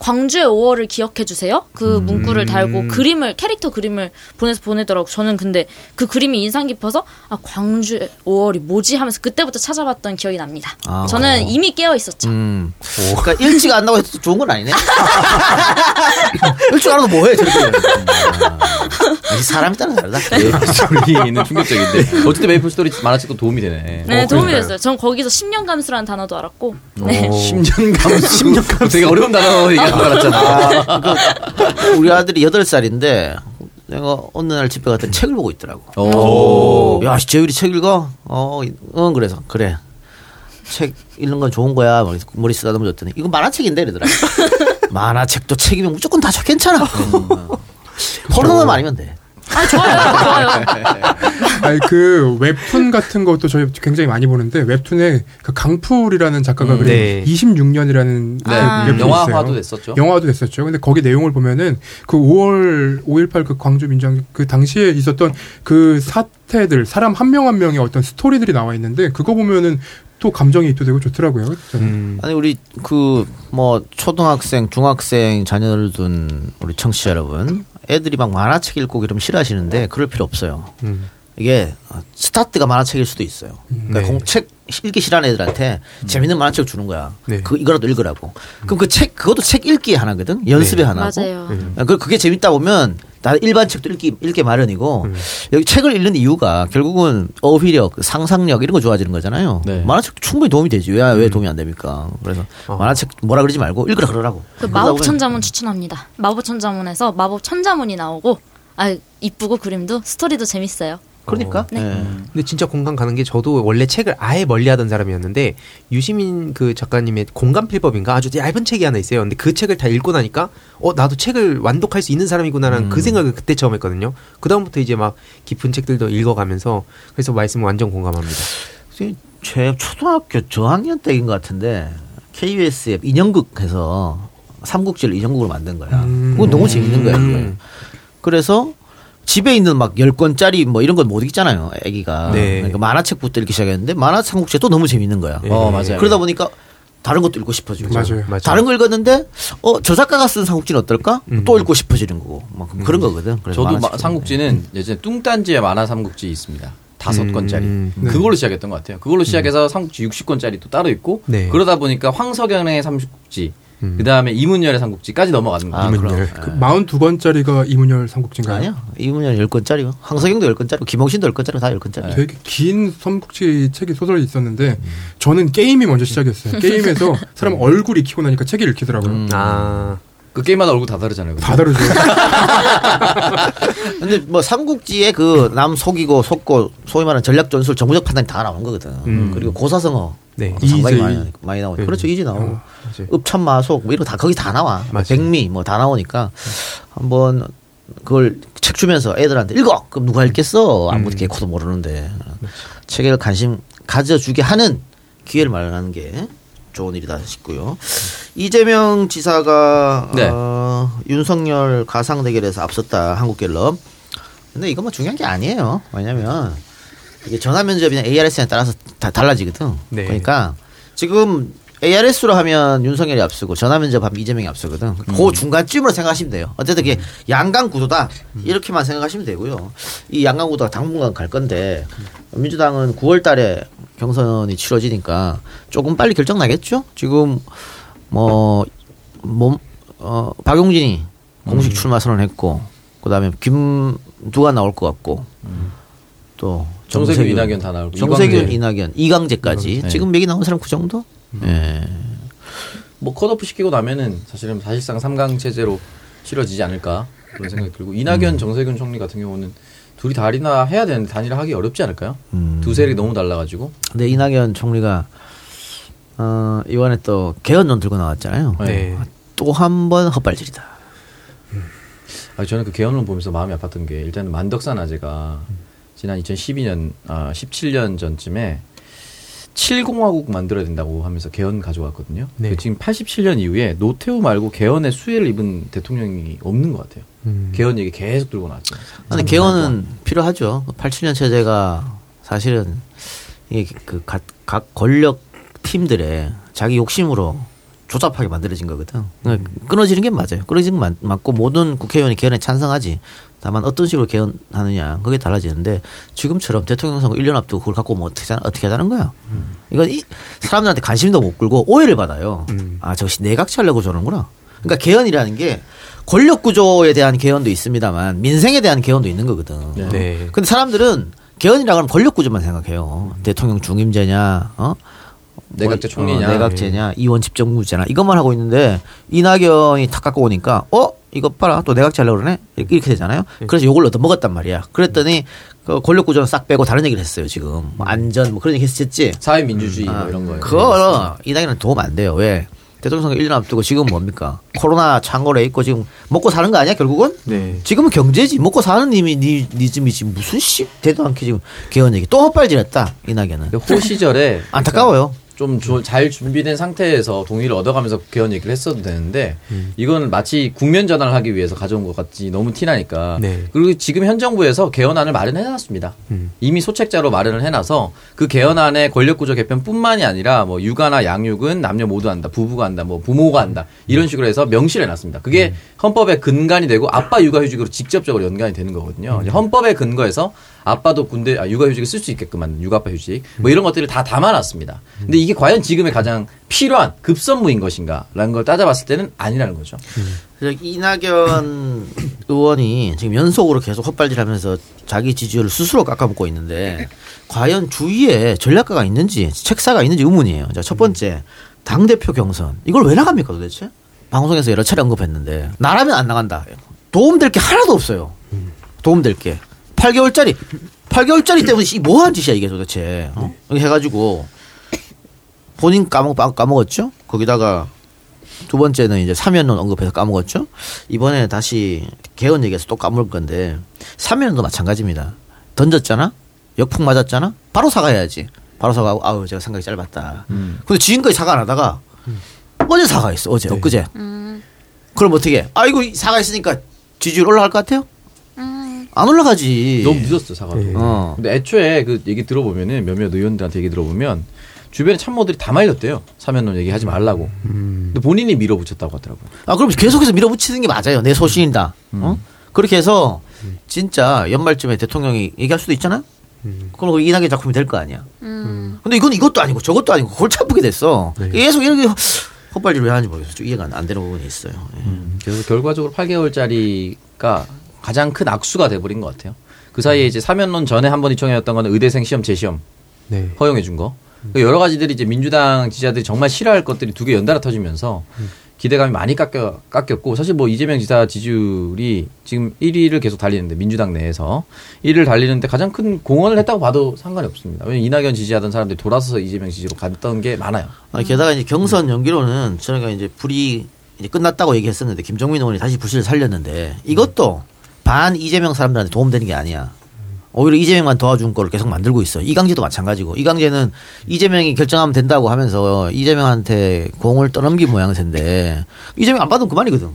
광주의 5월을 기억해 주세요. 그 음. 문구를 달고 그림을 캐릭터 그림을 보내서 보내더라고. 저는 근데 그 그림이 인상 깊어서 아 광주의 5월이 뭐지 하면서 그때부터 찾아봤던 기억이 납니다. 아. 저는 이미 깨어 있었죠. 음. 그러니까 일찍 안 나고 해도 좋은 건 아니네. 일찍 안 와도 뭐해 저렇게. 아, 이 사람이 따라 다르다. 메이플 스토리는 충격적인데 어쨌든 메이플 스토리 만화책도 도움이 되네. 네, 어, 도움이 그러니까요. 됐어요. 전 거기서 10년 감수라는 단어도 알았고. 네. 10년 감수. 10년 감수. 되게 어려운 단어 얘기하는 줄 알았잖아. 우리 아들이 8살인데 내가 어느 날 집에 갔더니 책을 보고 있더라고. 오. 야, 재율이 책 읽어? 어, 응, 그래서. 그래. 책 읽는 건 좋은 거야. 머리, 머리 쓰다듬어 줬더니 이거 만화책인데 이러더라고. 만화책도 책이면 무조건 다 괜찮아. 포르노만 아니면 돼. 아, 좋아요. 좋아요. 아니 그 웹툰 같은 것도 저희 굉장히 많이 보는데 웹툰에 그 강풀이라는 작가가 음, 그린 네. 26년이라는 네, 아. 웹툰이 영화화도 있어요. 됐었죠. 영화도 됐었죠. 근데 거기 내용을 보면은 그 5월 5.18 그 광주 민주항 그 당시에 있었던 그 사태들 사람 한 명 한 명의 어떤 스토리들이 나와 있는데 그거 보면은 또 감정이입도 되고 좋더라고요. 저는. 음. 아니 우리 그 뭐 초등학생, 중학생 자녀를 둔 우리 청취자 여러분, 애들이 막 만화책 읽고 이러면 싫어하시는데 그럴 필요 없어요. 음. 이게 스타트가 만화책일 수도 있어요. 그러니까 네. 공- 책 읽기 싫어하는 애들한테 재밌는 만화책 주는 거야. 네. 그 이거라도 읽으라고. 그럼 그 책 그것도 책 읽기 하나거든. 연습의 네. 하나고. 맞아요. 그 그게 재밌다 보면 나 일반 책도 읽기 읽기 마련이고 음. 여기 책을 읽는 이유가 결국은 어휘력, 상상력 이런 거 좋아지는 거잖아요. 네. 만화책 충분히 도움이 되지. 왜 왜 도움이 안 됩니까? 그래서 어. 만화책 뭐라 그러지 말고 읽으라 그러라고. 그 마법 천자문 추천합니다. 마법 천자문에서 마법 천자문이 나오고 아 이쁘고 그림도 스토리도 재밌어요. 그러니까. 네. 예. 근데 진짜 공감 가는 게 저도 원래 책을 아예 멀리하던 사람이었는데 유시민 그 작가님의 공감 필법인가 아주 얇은 책이 하나 있어요. 근데 그 책을 다 읽고 나니까 어 나도 책을 완독할 수 있는 사람이구나라는 그 생각을 그때 처음 했거든요. 그 다음부터 이제 막 깊은 책들도 읽어가면서 그래서 말씀 완전 공감합니다. 제 초등학교 저학년 때인 것 같은데 KBS에 인형극해서 삼국지를 인형극으로 만든 거야. 음. 그건 너무 재밌는 거야. 음. 그래서 집에 있는 막열 권짜리 뭐 이런 건 못 읽잖아요. 아기가. 네. 그러니까 만화책부터 읽기 시작했는데 만화 삼국지 또 너무 재밌는 거야. 네. 어 맞아요. 그러다 보니까 다른 것도 읽고 싶어지고. 맞아요. 맞아요. 다른 거 읽었는데 어 저 작가가 쓴 삼국지는 어떨까? 음. 또 읽고 싶어지는 거고. 막 그런 거거든. 그래서 저도 마- 삼국지는 예전에 뚱딴지의 만화 삼국지 있습니다. 다섯 음, 권짜리. 음. 그걸로 시작했던 것 같아요. 그걸로 시작해서 삼국지 60권짜리 또 따로 있고 네. 그러다 보니까 황석영의 삼국지 음. 그 다음에 이문열의 삼국지까지 넘어가는 거예요. 아, 이문열. 그 42권짜리가 이문열 삼국지인가요? 아니요. 이문열 열 권짜리고 황석영도 열 권짜리고 김홍신도 열 권짜리고 다열 권짜리. 되게 긴 삼국지 책이 소설이 있었는데 저는 게임이 먼저 시작했어요. 게임에서 사람 얼굴 익히고 나니까 책이 읽히더라고요. 음. 아 그 게임마다 얼굴 다 다르잖아요. 다 다르죠. 근데 뭐 삼국지에 그 남 속이고 속고 소위 말하는 전략 전술 정무적 판단이 다 나온 거거든. 음. 그리고 고사성어 네. 어, 상당히 이제 많이, 많이 나오니까 네. 그렇죠 이지 나오고 맞아요. 읍참마속 뭐 이런 거 다 거기 다 나와 맞아요. 백미 뭐 다 나오니까 한번 그걸 책 주면서 애들한테 읽어. 그럼 누가 읽겠어? 아무도 개코도 모르는데 책에 관심 가져주게 하는 기회를 마련하는 게 좋은 일이다 싶고요. 이재명 지사가 네. 어, 윤석열 가상 대결에서 앞섰다 한국갤럽. 근데 이건 뭐 중요한 게 아니에요. 왜냐면 이게 전화 면접이나 ARS에 따라서 다 달라지거든. 네. 그러니까 지금 ARS로 하면 윤석열이 앞서고 전화 면접하면 이재명이 앞서거든. 그 중간쯤으로 생각하시면 돼요. 어쨌든 이게 양강 구도다 이렇게만 생각하시면 되고요. 이 양강 구도가 당분간 갈 건데 민주당은 9월달에 경선이 치러지니까 조금 빨리 결정 나겠죠. 지금 뭐 몸, 어, 박용진이 공식 출마 선언했고 그다음에 김두가 나올 것 같고 또 정세균, 이낙연 다 나오고 정세균. 이낙연, 이강재까지 네. 지금 얘기 나온 사람 그 정도? 예. 뭐 컷오프 시키고 나면은 사실은 사실상 3강 체제로 치러지지 않을까 그런 생각이 들고 이낙연 정세균 총리 같은 경우는 둘이 다리나 해야 되는데 단일화 하기 어렵지 않을까요? 음. 두 세력이 너무 달라가지고 근데 이낙연 총리가 어, 이번에 또 개헌론 들고 나왔잖아요. 네. 또 한 번 헛발질이다. 아, 저는 그 개헌론 보면서 마음이 아팠던 게 일단은 만덕산 아재가 지난 2012년, 아, 17년 전쯤에 7공화국 만들어야 된다고 하면서 개헌 가져왔거든요. 네. 그 지금 87년 이후에 노태우 말고 개헌의 수혜를 입은 대통령이 없는 것 같아요. 음. 개헌 얘기 계속 들고 나왔죠. 근데 개헌은 필요하죠. 87년 체제가 사실은 이게 그 각, 각 권력 팀들의 자기 욕심으로 조잡하게 만들어진 거거든. 그러니까 끊어지는 게 맞아요. 끊어지는 게 맞, 맞고 모든 국회의원이 개헌에 찬성하지. 다만 어떤 식으로 개헌하느냐 그게 달라지는데 지금처럼 대통령 선거 1년 앞두고 그걸 갖고 뭐 어떻게, 어떻게 하자는 거야. 이건 이 사람들한테 관심도 못 끌고 오해를 받아요. 아 저것이 내각치 하려고 저러는구나. 그러니까 개헌이라는 게 권력 구조에 대한 개헌도 있습니다만 민생에 대한 개헌도 있는 거거든. 네. 근데 사람들은 개헌이라고 하면 권력 구조만 생각해요. 대통령 중임제냐, 어? 내각제 뭐, 총리냐. 어, 내각제냐, 이원 집정부제냐 이것만 하고 있는데 이낙연이 탁 갖고 오니까 어 이것 봐라 또 내각제 하려고 그러네 이렇게 이렇게 되잖아요. 그래서 요걸 얻어 먹었단 말이야. 그랬더니 그 권력 구조는 싹 빼고 다른 얘기를 했어요 지금 뭐 안전 뭐 그런 얘기 했었지. 사회민주주의 뭐 이런 거예요. 그거 이낙연은 도움 안 돼요. 왜? 대통령 선거 1년 앞두고 지금 뭡니까? 코로나 창궐에 있고 지금 먹고 사는 거 아니야 결국은? 네. 지금은 경제지 먹고 사는 님이 니, 니즘이지 무슨 씨 되도 않게 지금 개헌 얘기 또 헛발질했다 이낙연은 근데 호 시절에 안타까워요. 좀 잘 준비된 상태에서 동의를 얻어가면서 개헌 얘기를 했어도 되는데 이건 마치 국면 전환을 하기 위해서 가져온 것 같지 너무 티나니까 네. 그리고 지금 현 정부에서 개헌안을 마련해놨습니다. 음. 이미 소책자로 마련을 해놔서 그 개헌안의 권력구조 개편뿐만이 아니라 뭐 육아나 양육은 남녀 모두 한다, 부부가 한다, 뭐 부모가 한다 이런 식으로 해서 명시를 해놨습니다. 그게 헌법의 근간이 되고 아빠 육아휴직으로 직접적으로 연관이 되는 거거든요. 이제 헌법의 근거에서 아빠도 군대 아, 육아휴직을 쓸수 있게끔 만든 육아빠 휴직 뭐 이런 것들을 다 담아놨습니다. 근데 이게 과연 지금의 가장 필요한 급선무인 것인가라는 걸 따져봤을 때는 아니라는 거죠. 그래서 이낙연 의원이 지금 연속으로 계속 헛발질하면서 자기 지지율을 스스로 깎아먹고 있는데 과연 주위에 전략가가 있는지 책사가 있는지 의문이에요. 자, 첫 번째 당 대표 경선 이걸 왜 나갑니까 도대체? 방송에서 여러 차례 언급했는데 나라면 안 나간다. 도움될 게 하나도 없어요. 도움될 게 8개월짜리 8개월짜리 때문에 이 뭐한 짓이야 이게 도대체 어? 이렇게 해가지고 본인 까먹 까먹었죠. 거기다가 두 번째는 이제 사면론 언급해서 까먹었죠. 이번에 다시 개헌 얘기해서 또 까먹을 건데 사면론도 마찬가지입니다. 던졌잖아, 역풍 맞았잖아, 바로 사과해야지. 바로 사과하고 아우 제가 생각이 짧았다. 근데 지금까지 사과 안 하다가 어제 사과했어 어제 엊그제. 그럼 어떻게? 해? 아이고 사과했으니까 지지율 올라갈 것 같아요? 안 올라가지. 너무 늦었어 사과도. 어. 근데 애초에 그 얘기 들어보면은 몇몇 의원들한테 얘기 들어보면 주변에 참모들이 다 말렸대요. 사면론 얘기하지 말라고. 근데 본인이 밀어붙였다고 하더라고요. 아 그럼 계속해서 밀어붙이는 게 맞아요. 내 소신이다. 어? 그렇게 해서 진짜 연말쯤에 대통령이 얘기할 수도 있잖아. 그럼 그 이낙연 작품이 될 거 아니야. 근데 이건 이것도 아니고 저것도 아니고 골치 아프게 됐어. 계속 이렇게 헛발질 왜 하는지 모르겠어. 좀 이해가 안- 안 되는 부분이 있어요. 예. 그래서 결과적으로 8개월짜리가 가장 큰 악수가 돼버린 것 같아요. 그 사이에 이제 사면론 전에 한번 이청이었던 거는 의대생 시험 재시험 네. 허용해 준 거. 그 여러 가지들이 이제 민주당 지지자들이 정말 싫어할 것들이 두 개 연달아 터지면서 기대감이 많이 깎여, 깎였고 사실 뭐 이재명 지사 지지율이 지금 1위를 계속 달리는데 민주당 내에서 1위를 달리는데 가장 큰 공헌을 했다고 봐도 상관이 없습니다. 왜냐면 이낙연 지지하던 사람들이 돌아서서 이재명 지지로 갔던 게 많아요. 아니, 게다가 이제 경선 연기로는 저희가 이제 불이 이제 끝났다고 얘기했었는데 김정민 의원이 다시 불씨를 살렸는데 이것도 반 이재명 사람들한테 도움되는 게 아니야. 오히려 이재명만 도와준 거를 계속 만들고 있어. 이강재도 마찬가지고. 이강재는 이재명이 결정하면 된다고 하면서 이재명한테 공을 떠넘긴 모양새인데 이재명 안 받으면 그만이거든.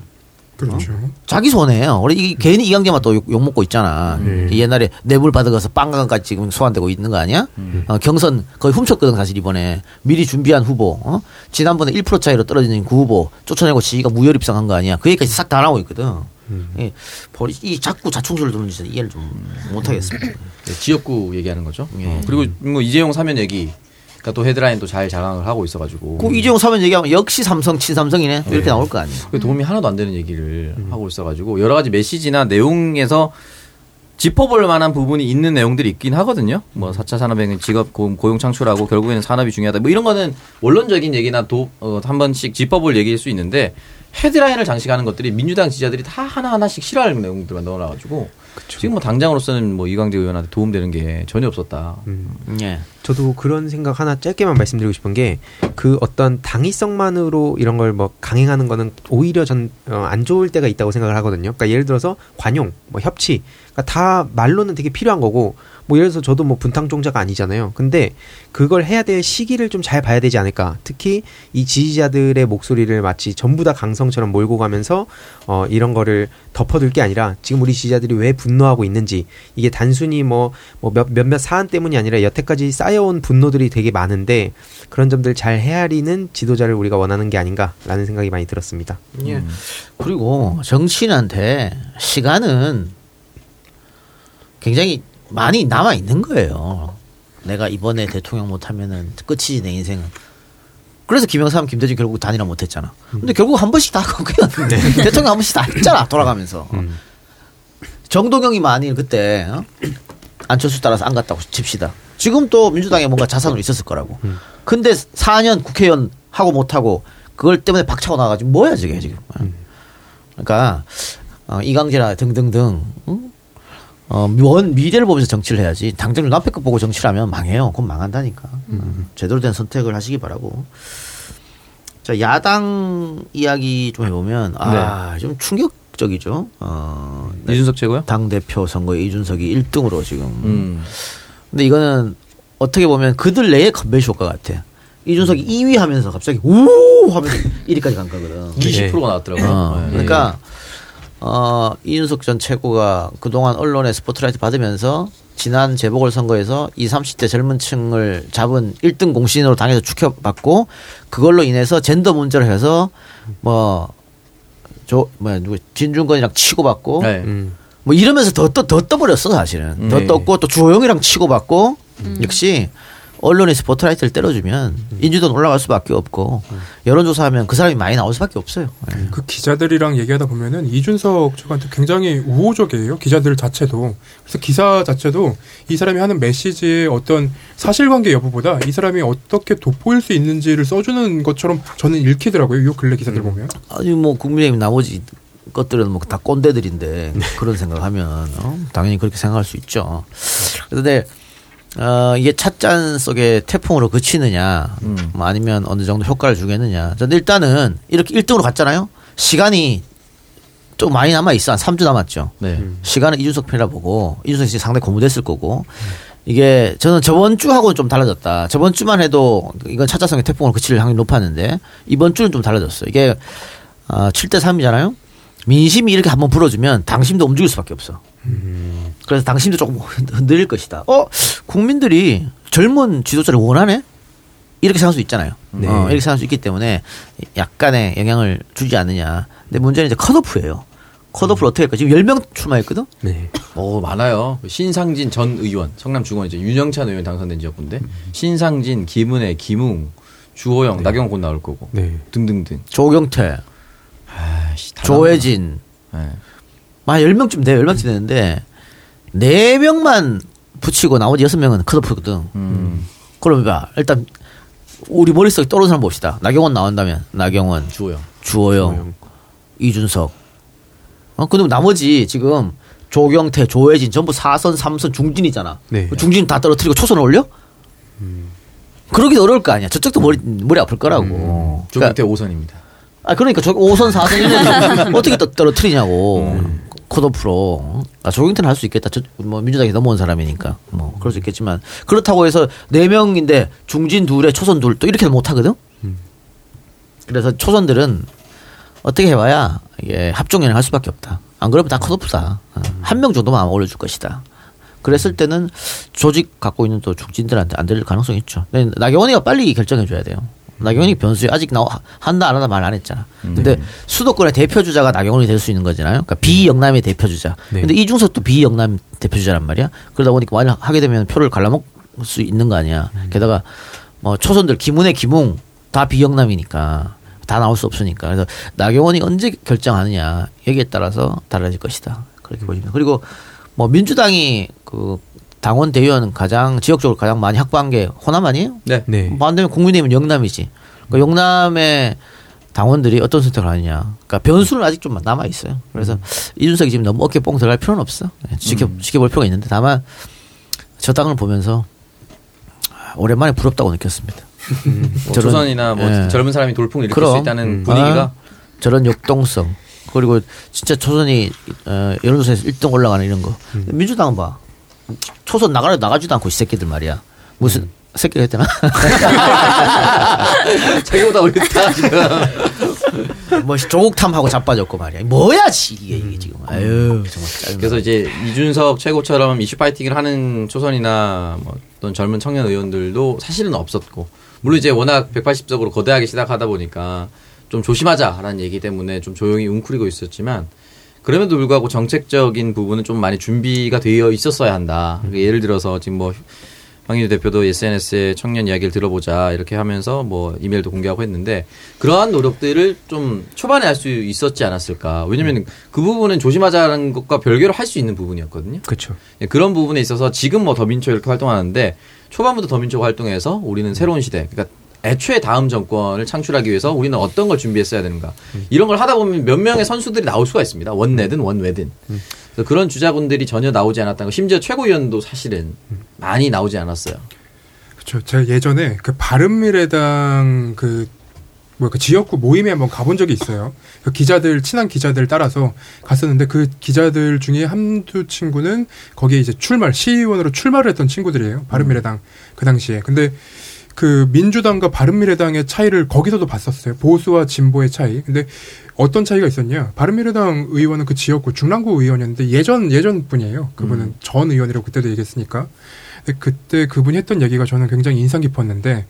그렇죠. 자기 손해요. 우리 이, 괜히 이강재만 또 욕 먹고 있잖아. 옛날에 뇌물 받아가서 빵강까지 지금 소환되고 있는 거 아니야? 어, 경선 거의 훔쳤거든 사실 이번에 미리 준비한 후보. 어? 지난번에 1% 차이로 떨어지는 그 후보 쫓아내고 지가 무혈 입상한 거 아니야? 그 얘기까지 싹 다 나오고 있거든. 이, 버리, 이 자꾸 자충수를 짓은 이해를 좀 못하겠습니다. 네, 지역구 얘기하는 거죠. 예. 어, 그리고 뭐 이재용 사면 얘기. 그러니까 또 헤드라인 또잘 자랑을 하고 있어가지고. 그 이재용 사면 얘기하면 역시 삼성 친삼성이네 이렇게 나올 거 아니에요. 그 도움이 하나도 안 되는 얘기를 하고 있어가지고 여러 가지 메시지나 내용에서 짚어볼 만한 부분이 있는 내용들이 있긴 하거든요. 뭐 4차 산업혁명 직업 고- 고용 창출하고 결국에는 산업이 중요하다. 뭐 이런 거는 원론적인 얘기나 도, 어, 한 번씩 짚어볼 얘기일 수 있는데 헤드라인을 장식하는 것들이 민주당 지지자들이 다 하나하나씩 싫어하는 내용들만 넣어놔가지고 지금 뭐 당장으로서는 뭐 이광재 의원한테 도움되는 게 전혀 없었다. 예. 저도 그런 생각 하나 짧게만 말씀드리고 싶은 게 그 어떤 당위성만으로 이런 걸 뭐 강행하는 거는 오히려 전안 좋을 때가 있다고 생각을 하거든요. 그러니까 예를 들어서 관용, 뭐 협치, 그러니까 다 말로는 되게 필요한 거고 뭐 예를 들어서 저도 뭐 분탕 종자가 아니잖아요. 근데 그걸 해야 될 시기를 좀 잘 봐야 되지 않을까. 특히 이 지지자들의 목소리를 마치 전부 다 강성처럼 몰고 가면서 어 이런 거를 덮어둘 게 아니라 지금 우리 지지자들이 왜 분노하고 있는지 이게 단순히 뭐, 뭐 몇, 몇몇 사안 때문이 아니라 여태까지 쌓여온 분노들이 되게 많은데 그런 점들 잘 헤아리는 지도자를 우리가 원하는 게 아닌가라는 생각이 많이 들었습니다. 예. 그리고 정치인한테 시간은 굉장히 많이 남아 있는 거예요. 내가 이번에 대통령 못하면은 끝이지 내 인생은. 그래서 김영삼, 김대중 결국 단일화 못했잖아. 근데 결국 한 번씩 다 그거였는데 대통령 한 번씩 다 했잖아 돌아가면서. 정동영이 만일 그때 어? 안철수 따라서 안 갔다고 칩시다. 지금 또 민주당에 뭔가 자산으로 있었을 거라고. 근데 4년 국회의원 하고 못하고 그걸 때문에 박차고 나가지고 뭐야 저게 지금. 그러니까 어, 이강재라 등등등 응? 어, 원 미래를 보면서 정치를 해야지 당장 눈앞에 거 보고 정치를 하면 망해요. 그건 망한다니까. 음, 제대로 된 선택을 하시기 바라고. 자 야당 이야기 좀 해보면 아좀 충격적이죠. 어, 이준석 최고요? 당 대표 선거에 이준석이 1등으로 지금. 음. 근데 이거는 어떻게 보면 그들 내의 컨벤션 효과 같아. 이준석이 2위 하면서 갑자기 우 하면서 1위까지 간 거거든. 20%가 나왔더라고요. 어, 네. 그러니까 어, 이준석 전 최고가 그동안 언론의 스포트라이트 받으면서 지난 재보궐 선거에서 20, 30대 젊은 층을 잡은 1등 공신으로 당에서 추켜받고 그걸로 인해서 젠더 문제를 해서 뭐, 저, 뭐야, 누구, 진중권이랑 치고받고 네. 뭐 이러면서 더, 떠, 더 떠버렸어 사실은. 더 네. 떴고 또 주호영이랑 치고받고 역시 언론의 스포트라이트를 때려주면 인지도는 올라갈 수밖에 없고 여론조사하면 그 사람이 많이 나올 수밖에 없어요. 예. 그 기자들이랑 얘기하다 보면은 이준석 측한테 굉장히 우호적이에요. 기자들 자체도. 그래서 기사 자체도 이 사람이 하는 메시지의 어떤 사실관계 여부보다 이 사람이 어떻게 돋보일 수 있는지를 써주는 것처럼 저는 읽히더라고요. 요 근래 기사들 보면. 아니 뭐 국민의힘 나머지 것들은 뭐 다 꼰대들인데 그런 생각하면 어? 당연히 그렇게 생각할 수 있죠. 그런데 어, 이게 찻잔 속에 태풍으로 그치느냐, 뭐 아니면 어느 정도 효과를 주겠느냐. 근데 일단은 이렇게 1등으로 갔잖아요. 시간이 좀 많이 남아 있어. 한 3주 남았죠. 네. 시간은 이준석 편이라 보고 이준석이 지금 상당히 고무됐을 거고 이게 저는 저번 주하고는 좀 달라졌다. 저번 주만 해도 이건 차자성의 태풍으로 그칠 확률이 높았는데 이번 주는 좀 달라졌어. 이게 어, 7대 3이잖아요. 민심이 이렇게 한번 불어주면 당심도 움직일 수밖에 없어. 그래서 당심도 조금 흔들릴 것이다. 어 국민들이 젊은 지도자를 원하네? 이렇게 생각할 수 있잖아요. 네. 어, 이렇게 생각할 수 있기 때문에 약간의 영향을 주지 않느냐. 근데 문제는 이제 컷오프예요. 컷오프를 어떻게 할까? 지금 10명 출마했거든? 네. 오 많아요. 신상진 전 의원, 성남 중원 이제 윤영찬 의원 당선된 지역군데 신상진, 김은혜, 김웅, 주호영, 나경원 곧 나올 거고 네. 등등등. 조경태, 아이씨, 다 조혜진. 나오네. 네. 만 10명쯤 돼요. 10명쯤 되는데 4명만 붙이고 나머지 6명은 컷오프거든. 음. 그럼 봐. 일단 우리 머릿속에 떠오르는 사람 봅시다. 나경원 나온다면 나경원, 주호영. 주호영, 이준석. 어, 근데 나머지 지금 조경태, 조혜진 전부 4선, 3선 중진이잖아. 네. 그 중진 다 떨어뜨리고 초선을 올려? 그러기도 어려울 거 아니야. 저쪽도 머리, 머리 아플 거라고. 그러니까, 조경태 5선입니다. 아, 그러니까 저 5선, 4선, 1선 어떻게 떠- 떨어뜨리냐고. 컷오프로 아, 조경태는 할 수 있겠다. 저, 뭐 민주당에 넘어온 사람이니까 뭐 그럴 수 있겠지만 그렇다고 해서 네 명인데 중진 둘에 초선 둘 또 이렇게는 못 하거든. 그래서 초선들은 어떻게 해봐야 이게 합종연행 할 수밖에 없다. 안 그러면 다 컷오프다. 한 명 정도만 아마 올려줄 것이다. 그랬을 때는 조직 갖고 있는 또 중진들한테 안 들릴 가능성이 있죠. 근데 나경원이가 빨리 결정해줘야 돼요. 나경원이 변수에 아직 나 한다 안 한다 말 안 했잖아. 근데 수도권의 대표 주자가 나경원이 될 수 있는 거잖아요. 그러니까 비영남의 대표 주자. 네. 근데 이중석도 비영남 대표 주자란 말이야. 그러다 보니까 만약 하게 되면 표를 갈라먹을 수 있는 거 아니야. 게다가 뭐 초선들 김은혜, 김웅 다 비영남이니까 다 나올 수 없으니까. 그래서 나경원이 언제 결정하느냐 여기에 따라서 달라질 것이다. 그렇게 보입니다. 그리고 뭐 민주당이 그 당원 대의원 가장 지역적으로 가장 많이 확보한 게 호남 아니에요? 네. 네. 반대면 국민의힘은 영남이지. 그 영남의 당원들이 어떤 선택을 하느냐. 그러니까 변수는 아직 좀 남아 있어요. 그래서 이준석이 지금 너무 어깨 뽕 들어갈 필요는 없어. 예, 지켜 지켜볼 필요가 있는데 다만 저 당을 보면서 오랜만에 부럽다고 느꼈습니다. 뭐 저런- 조선이나 뭐 예. 젊은 사람이 돌풍을 일으킬 그럼. 수 있다는 음. 분위기가 아, 저런 역동성 그리고 진짜 초선이 어, 여론조사에서 1등 올라가는 이런 거 민주당은 봐 초선 나가려 나가지도 않고 이 새끼들 말이야. 무슨 새끼가 했잖아. 자기보다 어렵다 지금. 뭐 조국탐하고 자빠졌고 말이야. 뭐야 지 이게 이게 지금. 아유 정말 짜증나. 그래서 이제 이준석 최고처럼 이슈 파이팅을 하는 초선이나 뭐 어떤 젊은 청년 의원들도 사실은 없었고 물론 이제 워낙 180석으로 거대하게 시작하다 보니까 좀 조심하자라는 얘기 때문에 좀 조용히 웅크리고 있었지만 그럼에도 불구하고 정책적인 부분은 좀 많이 준비가 되어 있었어야 한다. 그러니까 예를 들어서 지금 뭐 황인우 대표도 SNS에 청년 이야기를 들어보자 이렇게 하면서 뭐 이메일도 공개하고 했는데 그러한 노력들을 좀 초반에 할 수 있었지 않았을까. 왜냐면 그 부분은 조심하자는 것과 별개로 할 수 있는 부분이었거든요. 그렇죠. 예, 그런 부분에 있어서 지금 뭐 더민초 이렇게 활동하는데 초반부터 더민초가 활동해서 우리는 새로운 시대, 그러니까 애초에 다음 정권을 창출하기 위해서 우리는 어떤 걸 준비했어야 되는가 이런 걸 하다 보면 몇 명의 선수들이 나올 수가 있습니다. 원내든 원외든 그래서 그런 주자분들이 전혀 나오지 않았다는 거. 심지어 최고위원도 사실은 많이 나오지 않았어요. 그렇죠. 제가 예전에 그 바른미래당 그, 뭐, 그 지역구 모임에 한번 가본 적이 있어요. 그 기자들, 친한 기자들 따라서 갔었는데 그 기자들 중에 한두 친구는 거기에 이제 출마, 시의원으로 출마를 했던 친구들이에요. 바른미래당 그 당시에. 근데 그 민주당과 바른미래당의 차이를 거기서도 봤었어요. 보수와 진보의 차이. 근데 어떤 차이가 있었냐? 바른미래당 의원은 그 지역구 중랑구 의원이었는데 예전 예전 분이에요. 그분은 전 의원이라고 그때도 얘기했으니까. 근데 그때 그분이 했던 얘기가 저는 굉장히 인상 깊었는데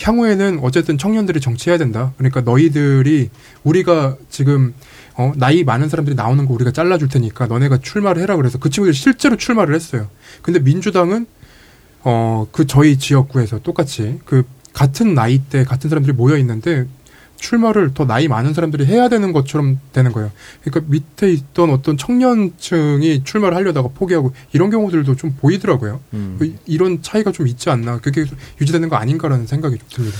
향후에는 어쨌든 청년들이 정치해야 된다. 그러니까 너희들이 우리가 지금 어, 나이 많은 사람들이 나오는 거 우리가 잘라줄 테니까 너네가 출마를 해라 그래서 그 친구들이 실제로 출마를 했어요. 근데 민주당은 어, 그 저희 지역구에서 똑같이 그 같은 나이대 같은 사람들이 모여 있는데 출마를 더 나이 많은 사람들이 해야 되는 것처럼 되는 거예요. 그러니까 밑에 있던 어떤 청년층이 출마를 하려다가 포기하고 이런 경우들도 좀 보이더라고요. 그 이런 차이가 좀 있지 않나. 그게 좀 유지되는 거 아닌가라는 생각이 좀 듭니다.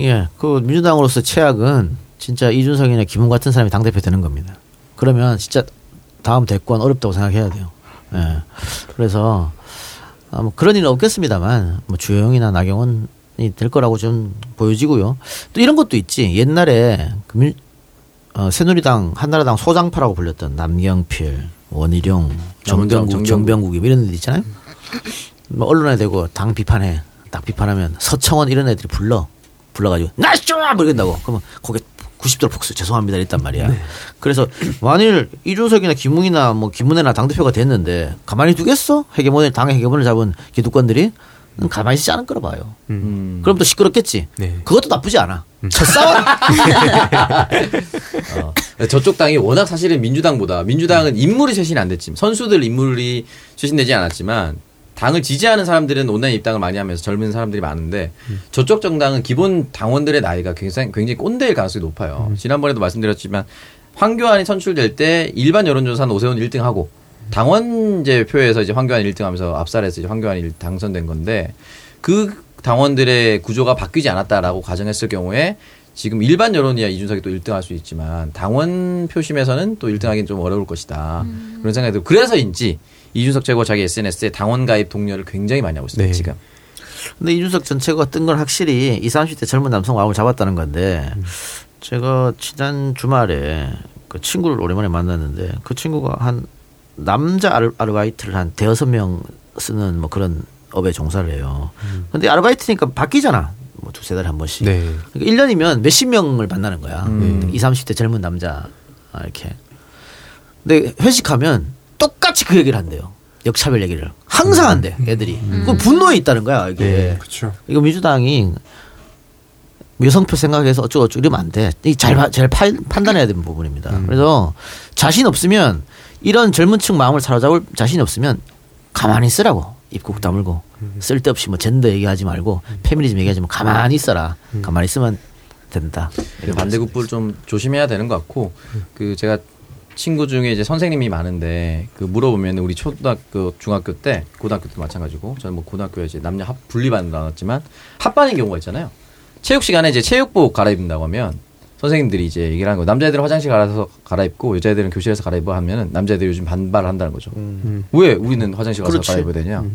예, 그 민주당으로서 최악은 진짜 이준석이나 김웅 같은 사람이 당 대표 되는 겁니다. 그러면 진짜 다음 대권 어렵다고 생각해야 돼요. 예, 그래서 아, 뭐 그런 일은 없겠습니다만 뭐 주영이나 나경원이 될 거라고 좀 보여지고요. 또 이런 것도 있지. 옛날에 그 민, 어, 새누리당, 한나라당 소장파라고 불렸던 남경필, 원희룡, 정병국, 정병국. 정병국 이런 애들 있잖아요. 뭐 언론에 대고 당 비판해. 딱 비판하면 서청원 이런 애들이 불러. 불러가지고 나쇼 뭐 이런다고. 그러면 거기 90도로 폭스 죄송합니다 이랬단 말이야. 그래서 만일 이준석이나 김웅이나 뭐 김문혜나 당대표가 됐는데 가만히 두겠어? 헤게몬을 당의 헤게몬을 잡은 기득권들이 는 가만히 있지 않을 거라 봐요. 음. 그럼 또 시끄럽겠지. 네. 그것도 나쁘지 않아. 첫싸움 어. 저쪽 당이 워낙 사실은 민주당보다 민주당은 인물이 쇄신이 안 됐지만 선수들 인물이 쇄신되지 않았지만 당을 지지하는 사람들은 온라인 입당을 많이 하면서 젊은 사람들이 많은데 저쪽 정당은 기본 당원들의 나이가 굉장히 굉장히 꼰대일 가능성이 높아요. 지난번에도 말씀드렸지만 황교안이 선출될 때 일반 여론조사는 오세훈 1등하고 당원제 표에서 이제 황교안이 1등하면서 압살해서 이제 황교안이 당선된 건데 그 당원들의 구조가 바뀌지 않았다라고 가정했을 경우에 지금 일반 여론이야 이준석이 또 1등할 수 있지만 당원 표심에서는 또 1등하기는 좀 어려울 것이다. 그런 생각이 들고 그래서인지 이준석 최고 자기 SNS에 당원 가입 독려를 굉장히 많이 하고 있습니다 네. 지금. 근데 이준석 전체가 뜬 건 확실히 20, 30대 젊은 남성 마음을 잡았다는 건데 제가 지난 주말에 그 친구를 오랜만에 만났는데 그 친구가 한 남자 아르, 아르바이트를 한 대여섯 명 쓰는 뭐 그런 업에 종사를 해요. 근데 아르바이트니까 바뀌잖아. 뭐 두세 달에 한 번씩. 네. 그러니까 1년이면 몇십 명을 만나는 거야. 음. 20, 30대 젊은 남자 아, 이렇게. 근데 회식하면 똑같이 그 얘기를 한대요. 역차별 얘기를 항상 한대 애들이. 그 분노에 있다는 거야 이게. 네, 그렇죠. 이거 민주당이 여성표 생각해서 어쩌고 저쩌고 이러면 안 돼. 이잘 봐- 잘 파- 판단해야 되는 부분입니다. 그래서 자신 없으면 이런 젊은 층 마음을 사로잡을 자신이 없으면 가만히 있으라고 입국 다물고 쓸데없이 뭐 젠더 얘기하지 말고 페미니즘 얘기하지 말고 가만히 있어라. 가만히 있으면 된다. 그 반대급부를 좀 조심해야 되는 것 같고 그 제가 친구 중에 이제 선생님이 많은데 그 물어보면 우리 초등학교 중학교 때 고등학교 때 마찬가지고 저는 뭐 고등학교에 이제 남녀 합 분리반 나왔지만 합반인 경우가 있잖아요. 체육 시간에 이제 체육복 갈아입는다고 하면 선생님들이 이제 얘기를 하는 거 남자애들은 화장실 갈아서 갈아입고 여자애들은 교실에서 갈아입어 하면은 남자애들이 요즘 반발을 한다는 거죠. 왜 우리는 화장실 가서 그렇지. 갈아입어야 되냐?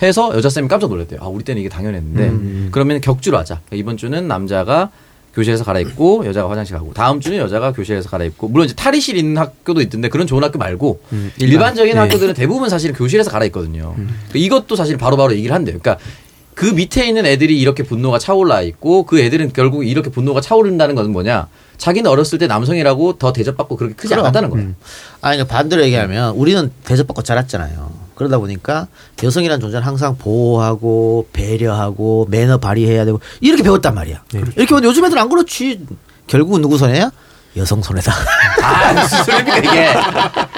해서 여자 쌤이 깜짝 놀랐대요. 아 우리 때는 이게 당연했는데. 그러면 격주로 하자. 그러니까 이번 주는 남자가 교실에서 갈아입고 여자가 화장실 가고 다음 주는 여자가 교실에서 갈아입고 물론 이제 탈의실 있는 학교도 있던데 그런 좋은 학교 말고 일반 적인 네. 학교들은 대부분 사실 교실에서 갈아입거든요. 그러니까 이것도 사실 바로 바로 얘기를 한대요. 그러니까 그 밑에 있는 애들이 이렇게 분노가 차올라 있고 그 애들은 결국 이렇게 분노가 차오른다는 건 뭐냐? 자기는 어렸을 때 남성이라고 더 대접받고 그렇게 크지 그럼. 않았다는 거예요. 아니 그러니까 반대로 얘기하면 우리는 대접받고 자랐잖아요. 그러다 보니까 여성이라는 존재는 항상 보호하고 배려하고 매너 발휘해야 되고 이렇게 배웠단 말이야. 이렇게 보면 요즘 애들 안 그렇지. 결국은 누구 손해야? 여성 손해다. 아, 무슨 소리입니까, 이게.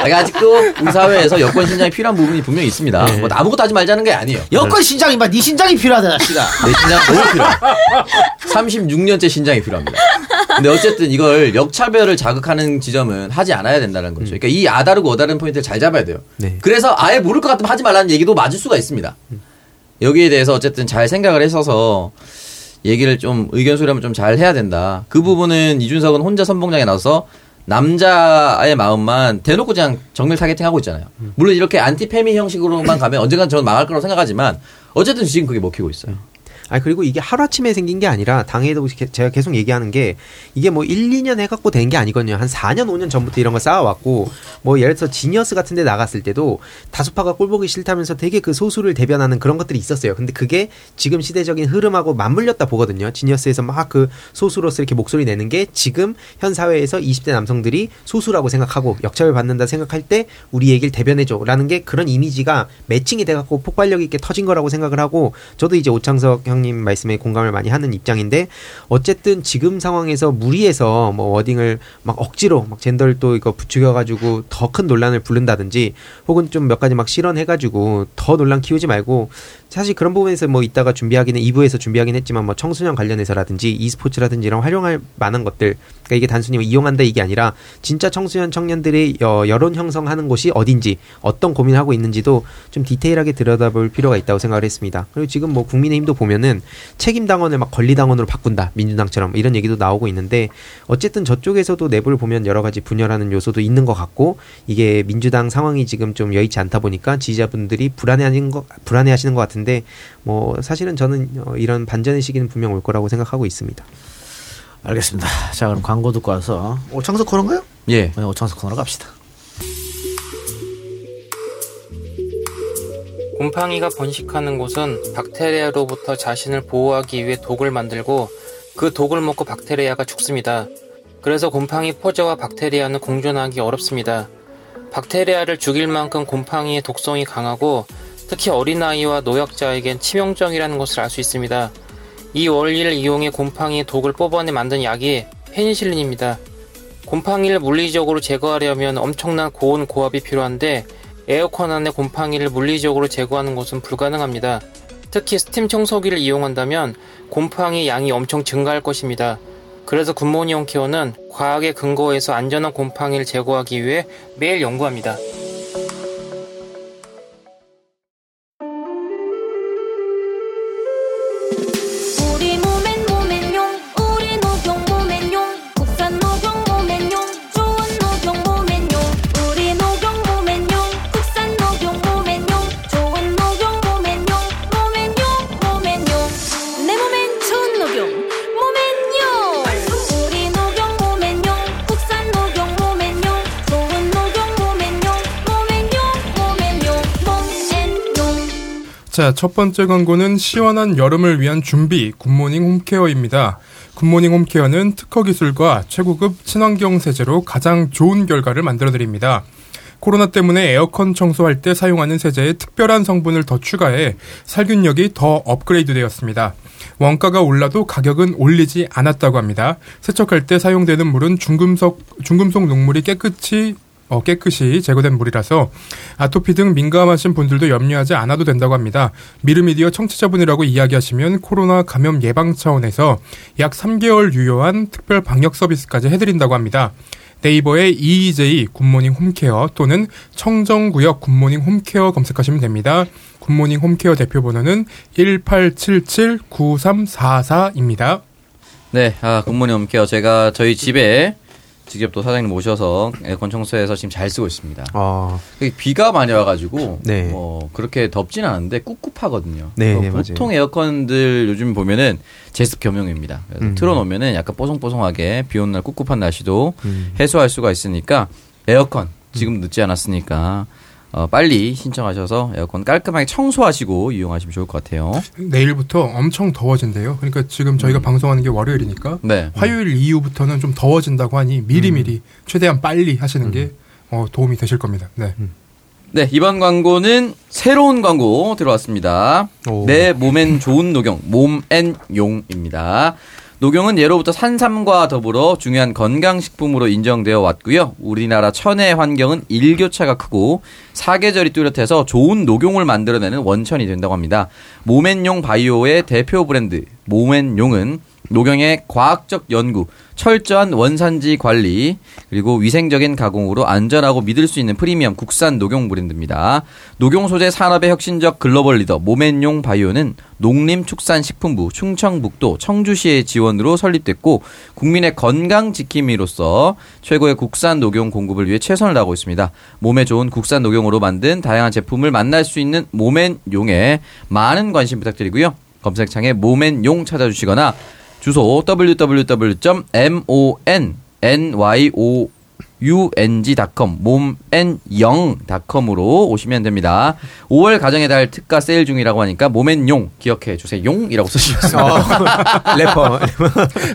내가 아직도 우리 사회에서 여권 신장이 필요한 부분이 분명히 있습니다. 네. 뭐 아무것도 하지 말자는 게 아니에요. 여권 신장이 막네 신장이 필요하다, 씨가. 내 신장 너무 필요해. 36년째 신장이 필요합니다. 근데 어쨌든 이걸 역차별을 자극하는 지점은 하지 않아야 된다는 거죠. 그러니까 이 아다르고 어다른 포인트를 잘 잡아야 돼요. 네. 그래서 아예 모를 것 같으면 하지 말라는 얘기도 맞을 수가 있습니다. 여기에 대해서 어쨌든 잘 생각을 했어서 얘기를 좀 의견 수렴을 좀 잘 해야 된다. 그 부분은 이준석은 혼자 선봉장에 나서 남자의 마음만 대놓고 그냥 정밀 targeting하고 있잖아요. 물론 이렇게 안티 페미 형식으로만 가면 언젠간 저는 망할 거라고 생각하지만 어쨌든 지금 그게 먹히고 있어요. 아 그리고 이게 하루아침에 생긴 게 아니라 당에도 게- 제가 계속 얘기하는 게 이게 뭐 1, 2년 해갖고 된 게 아니거든요. 한 4년, 5년 전부터 이런 거 쌓아왔고 뭐 예를 들어서 지니어스 같은 데 나갔을 때도 다수파가 꼴보기 싫다면서 되게 그 소수를 대변하는 그런 것들이 있었어요. 근데 그게 지금 시대적인 흐름하고 맞물렸다 보거든요. 지니어스에서 막 그 소수로서 이렇게 목소리 내는 게 지금 현 사회에서 20대 남성들이 소수라고 생각하고 역차별 받는다 생각할 때 우리 얘기를 대변해줘 라는 게 그런 이미지가 매칭이 돼갖고 폭발력 있게 터진 거라고 생각을 하고 저도 이제 오창석 형님 말씀에 공감을 많이 하는 입장인데 어쨌든 지금 상황에서 무리해서 뭐 워딩을 막 억지로 막 젠더를 또 이거 부추겨 가지고 더 큰 논란을 부른다든지 혹은 좀 몇 가지 막 실언해 가지고 더 논란 키우지 말고 사실 그런 부분에서 뭐 이따가 준비하기는 2부에서 준비하긴 했지만 뭐 청소년 관련해서라든지 e스포츠라든지 이런 활용할 만한 것들 그러니까 이게 단순히 이용한다 이게 아니라 진짜 청소년 청년들이 여, 여론 형성하는 곳이 어딘지 어떤 고민을 하고 있는지도 좀 디테일하게 들여다볼 필요가 있다고 생각을 했습니다. 그리고 지금 뭐 국민의힘도 보면은 책임 당원을 막 권리 당원으로 바꾼다 민주당처럼 이런 얘기도 나오고 있는데 어쨌든 저쪽에서도 내부를 보면 여러 가지 분열하는 요소도 있는 것 같고 이게 민주당 상황이 지금 좀 여의치 않다 보니까 지지자분들이 불안해하는 거 불안해하시는 것 같은 데 뭐 사실은 저는 어, 이런 반전의 시기는 분명 올 거라고 생각하고 있습니다. 알겠습니다. 자, 그럼 광고 듣고 와서 오창석 코너인가요? 예. 네, 오창석 코너로 갑시다. 곰팡이가 번식하는 곳은 박테리아로부터 자신을 보호하기 위해 독을 만들고 그 독을 먹고 박테리아가 죽습니다. 그래서 곰팡이 포자와 박테리아는 공존하기 어렵습니다. 박테리아를 죽일 만큼 곰팡이의 독성이 강하고 특히 어린아이와 노약자에겐 치명적이라는 것을 알 수 있습니다. 이 원리를 이용해 곰팡이의 독을 뽑아내 만든 약이 페니실린입니다. 곰팡이를 물리적으로 제거하려면 엄청난 고온 고압이 필요한데 에어컨 안에 곰팡이를 물리적으로 제거하는 것은 불가능합니다. 특히 스팀 청소기를 이용한다면 곰팡이 양이 엄청 증가할 것입니다. 그래서 굿모닝 홈케어는 과학의 근거에서 안전한 곰팡이를 제거하기 위해 매일 연구합니다. 자, 첫 번째 광고는 시원한 여름을 위한 준비, 굿모닝 홈케어입니다. 굿모닝 홈케어는 특허 기술과 최고급 친환경 세제로 가장 좋은 결과를 만들어 드립니다. 코로나 때문에 에어컨 청소할 때 사용하는 세제에 특별한 성분을 더 추가해 살균력이 더 업그레이드 되었습니다. 원가가 올라도 가격은 올리지 않았다고 합니다. 세척할 때 사용되는 물은 중금속, 중금속 녹물이 깨끗이 어, 깨끗이 제거된 물이라서 아토피 등 민감하신 분들도 염려하지 않아도 된다고 합니다. 미르미디어 청취자분이라고 이야기하시면 코로나 감염 예방 차원에서 약 3개월 유효한 특별 방역 서비스까지 해드린다고 합니다. 네이버에 EEJ 굿모닝 홈케어 또는 청정구역 굿모닝 홈케어 검색하시면 됩니다. 굿모닝 홈케어 대표 번호는 1877-9344입니다. 네, 아, 굿모닝 홈케어. 제가 저희 집에 직접 또 사장님 모셔서 에어컨 청소해서 지금 잘 쓰고 있습니다. 아, 비가 많이 와가지고 네. 뭐 그렇게 덥진 않은데 꿉꿉하거든요. 네, 네, 맞아요. 보통 에어컨들 요즘 보면은 제습 겸용입니다. 음. 틀어놓으면은 약간 뽀송뽀송하게 비 오는 날 꿉꿉한 날씨도 음. 해소할 수가 있으니까 에어컨 지금 늦지 않았으니까 어, 빨리 신청하셔서 에어컨 깔끔하게 청소하시고 이용하시면 좋을 것 같아요. 내일부터 엄청 더워진대요. 그러니까 지금 저희가 방송하는 게 월요일이니까 네. 화요일 이후부터는 좀 더워진다고 하니 미리미리 최대한 빨리 하시는 게 어, 도움이 되실 겁니다. 네. 네, 이번 광고는 새로운 광고 들어왔습니다. 내 몸엔 좋은 녹용, 몸앤용입니다. 녹용은 예로부터 산삼과 더불어 중요한 건강식품으로 인정되어 왔고요. 우리나라 천혜 환경은 일교차가 크고 사계절이 뚜렷해서 좋은 녹용을 만들어내는 원천이 된다고 합니다. 몸앤용 바이오의 대표 브랜드 몸앤용은 녹용의 과학적 연구, 철저한 원산지 관리, 그리고 위생적인 가공으로 안전하고 믿을 수 있는 프리미엄 국산 녹용 브랜드입니다. 녹용 소재 산업의 혁신적 글로벌 리더 모멘용 바이오는 농림축산식품부 충청북도 청주시의 지원으로 설립됐고 국민의 건강 지킴이로서 최고의 국산 녹용 공급을 위해 최선을 다하고 있습니다. 몸에 좋은 국산 녹용으로 만든 다양한 제품을 만날 수 있는 모멘용에 많은 관심 부탁드리고요. 검색창에 모멘용 찾아주시거나 주소 www.monnyong.com 몸앤영.com으로 오시면 됩니다. 5월 가정의 달 특가 세일 중이라고 하니까 몸앤용 기억해 주세요. 용이라고 써주셨어요. 래퍼.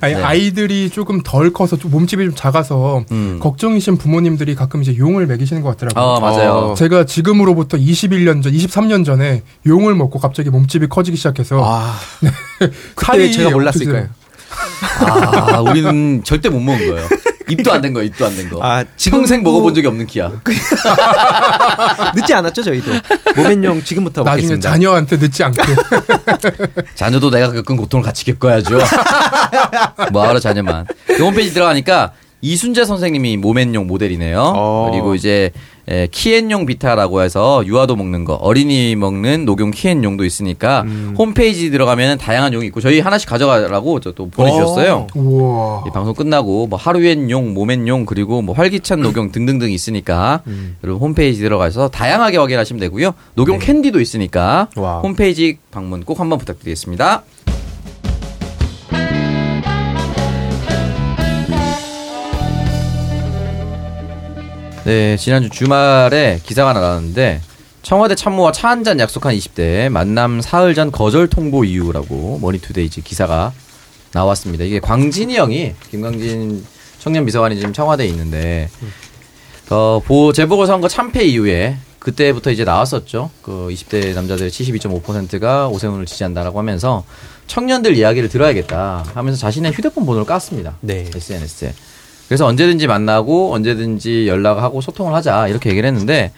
아니, 네. 아이들이 조금 덜 커서 좀 몸집이 좀 작아서 걱정이신 부모님들이 가끔 이제 용을 먹이시는 것 같더라고요. 어, 맞아요. 제가 지금으로부터 21년 전, 23년 전에 용을 먹고 갑자기 몸집이 커지기 시작해서 네. 칼이 제가 몰랐을까요? 아, 우리는 절대 못 먹은 거예요. 입도 안 된 거예요, 입도 안 된 거. 아, 평생 먹어본 적이 없는 키야. 늦지 않았죠, 저희도. 모멘용 지금부터 나중에 먹겠습니다. 자녀한테 늦지 않게. 자녀도 내가 겪은 고통을 같이 겪어야죠. 뭐하러 자녀만. 그 홈페이지 들어가니까 이순재 선생님이 모멘용 모델이네요. 어. 그리고 이제 에, 키엔용 비타라고 해서 유아도 먹는 거, 어린이 먹는 녹용 키엔용도 있으니까 음. 홈페이지 들어가면 다양한 용이 있고 저희 하나씩 가져가라고 저 또 보내주셨어요. 우와. 이 방송 끝나고 뭐 하루엔 용, 몸엔 용 그리고 뭐 활기찬 녹용 등등등 있으니까 음. 여러분 홈페이지 들어가서 다양하게 확인하시면 되고요. 녹용 캔디도 있으니까 네. 와. 홈페이지 방문 꼭 한번 부탁드리겠습니다. 네, 지난주 주말에 기사가 나왔는데 청와대 참모와 차 한 잔 약속한 20대 만남 사흘 전 거절 통보 이유라고 머니투데이즈 기사가 나왔습니다. 이게 광진이 형이 김광진 청년 비서관이 지금 청와대에 있는데 어, 보 재보궐 선거 참패 이후에 그때부터 이제 나왔었죠. 그 20대 남자들의 72.5%가 오세훈을 지지한다라고 하면서 청년들 이야기를 들어야겠다 하면서 자신의 휴대폰 번호를 깠습니다. 네. SNS에. 그래서 언제든지 만나고 언제든지 연락하고 소통을 하자 이렇게 얘기를 했는데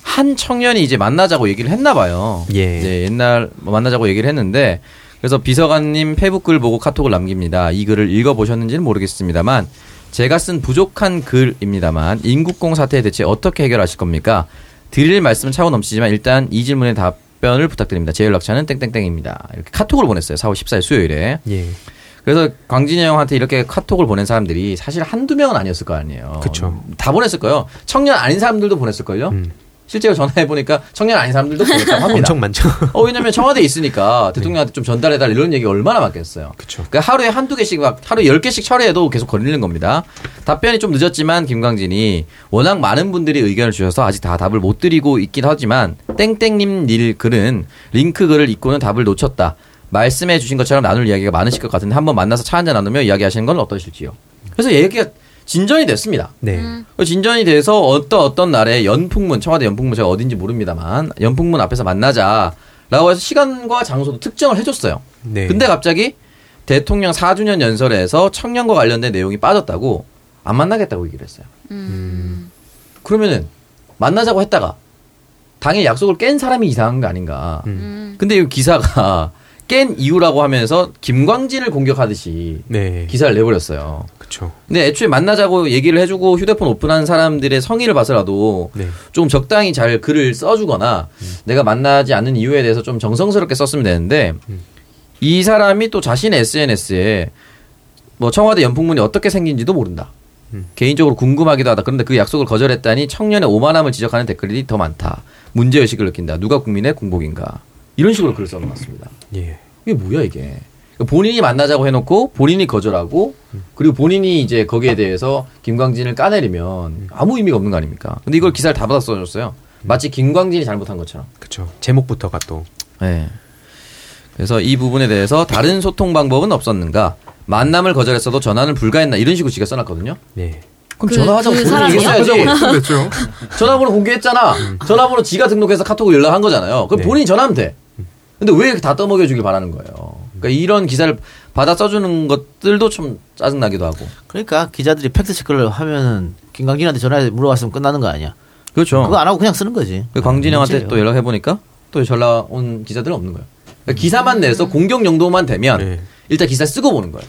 한 청년이 이제 만나자고 얘기를 했나 봐요. 예. 네, 옛날 뭐 만나자고 얘기를 했는데 그래서 비서관님 페북 글 보고 카톡을 남깁니다. 이 글을 읽어보셨는지는 모르겠습니다만 제가 쓴 부족한 글입니다만 인국공 사태에 대체 어떻게 해결하실 겁니까? 드릴 말씀은 차고 넘치지만 일단 이 질문에 답변을 부탁드립니다. 제 연락처는 땡땡땡입니다. 이렇게 카톡을 보냈어요. 4월 14일 수요일에. 예. 그래서 광진이 형한테 이렇게 카톡을 보낸 사람들이 사실 한두 명은 아니었을 거 아니에요. 그쵸. 다 보냈을 거예요. 청년 아닌 사람들도 보냈을 걸요? 실제로 전화해 보니까 청년 아닌 사람들도 보냈다고 합니다. 엄청 많죠. 어, 왜냐면 청와대에 있으니까 대통령한테 좀 전달해 달라 이런 얘기 얼마나 많겠어요. 그쵸. 그러니까 하루에 한두 개씩 막 하루에 열 개씩 처리해도 계속 걸리는 겁니다. 답변이 좀 늦었지만 김광진이 워낙 많은 분들이 의견을 주셔서 아직 다 답을 못 드리고 있긴 하지만 땡땡님 일 글은 링크 글을 읽고는 답을 놓쳤다. 말씀해 주신 것처럼 나눌 이야기가 많으실 것 같은데 한번 만나서 차 한잔 나누며 이야기하시는 건 어떠실지요? 그래서 얘기가 진전이 됐습니다. 네. 진전이 돼서 어떤 어떤 날에 연풍문 청와대 연풍문 제가 어딘지 모릅니다만 연풍문 앞에서 만나자라고 해서 시간과 장소도 특정을 해줬어요. 네. 근데 갑자기 대통령 4주년 연설에서 청년과 관련된 내용이 빠졌다고 안 만나겠다고 얘기를 했어요. 그러면은 만나자고 했다가 당일 약속을 깬 사람이 이상한 거 아닌가. 근데 이 기사가 깬 이유라고 하면서 김광진을 공격하듯이 네. 기사를 내버렸어요. 그렇죠. 근데 애초에 만나자고 얘기를 해주고 휴대폰 오픈한 사람들의 성의를 봐서라도 네. 좀 적당히 잘 글을 써주거나 내가 만나지 않는 이유에 대해서 좀 정성스럽게 썼으면 되는데 이 사람이 또 자신의 SNS에 뭐 청와대 연풍문이 어떻게 생긴지도 모른다. 개인적으로 궁금하기도 하다. 그런데 그 약속을 거절했다니 청년의 오만함을 지적하는 댓글이 더 많다. 문제의식을 느낀다. 누가 국민의 공복인가. 이런 식으로 글을 써놨습니다. 예. 이게 뭐야 이게. 그러니까 본인이 만나자고 해놓고 본인이 거절하고 그리고 본인이 이제 거기에 대해서 김광진을 까내리면 아무 의미가 없는 거 아닙니까? 근데 이걸 기사를 다 받아 써줬어요. 마치 김광진이 잘못한 것처럼. 그렇죠. 제목부터가 또. 네. 그래서 이 부분에 대해서 다른 소통 방법은 없었는가? 만남을 거절했어도 전화는 불가했나? 이런 식으로 지가 써놨거든요. 네. 그럼 그- 전화하자고 그 본인이 사람이요? 얘기했어야지. 됐죠. 전화번호 공개했잖아. 전화번호 지가 등록해서 카톡으로 연락한 거잖아요. 그럼 네. 본인이 전화하면 돼. 근데 왜 이렇게 다 떠먹여 주길 바라는 거예요. 그러니까 이런 기사를 받아 써주는 것들도 좀 짜증나기도 하고. 그러니까 기자들이 팩트 체크를 하면은 김광진한테 전화해 물어봤으면 끝나는 거 아니야. 그렇죠. 그거 안 하고 그냥 쓰는 거지. 그 광진 형한테 문제예요. 또 연락해 보니까 또 전화 온 기자들은 없는 거예요. 그러니까 기사만 내서 공격 용도만 되면 네. 일단 기사 쓰고 보는 거예요.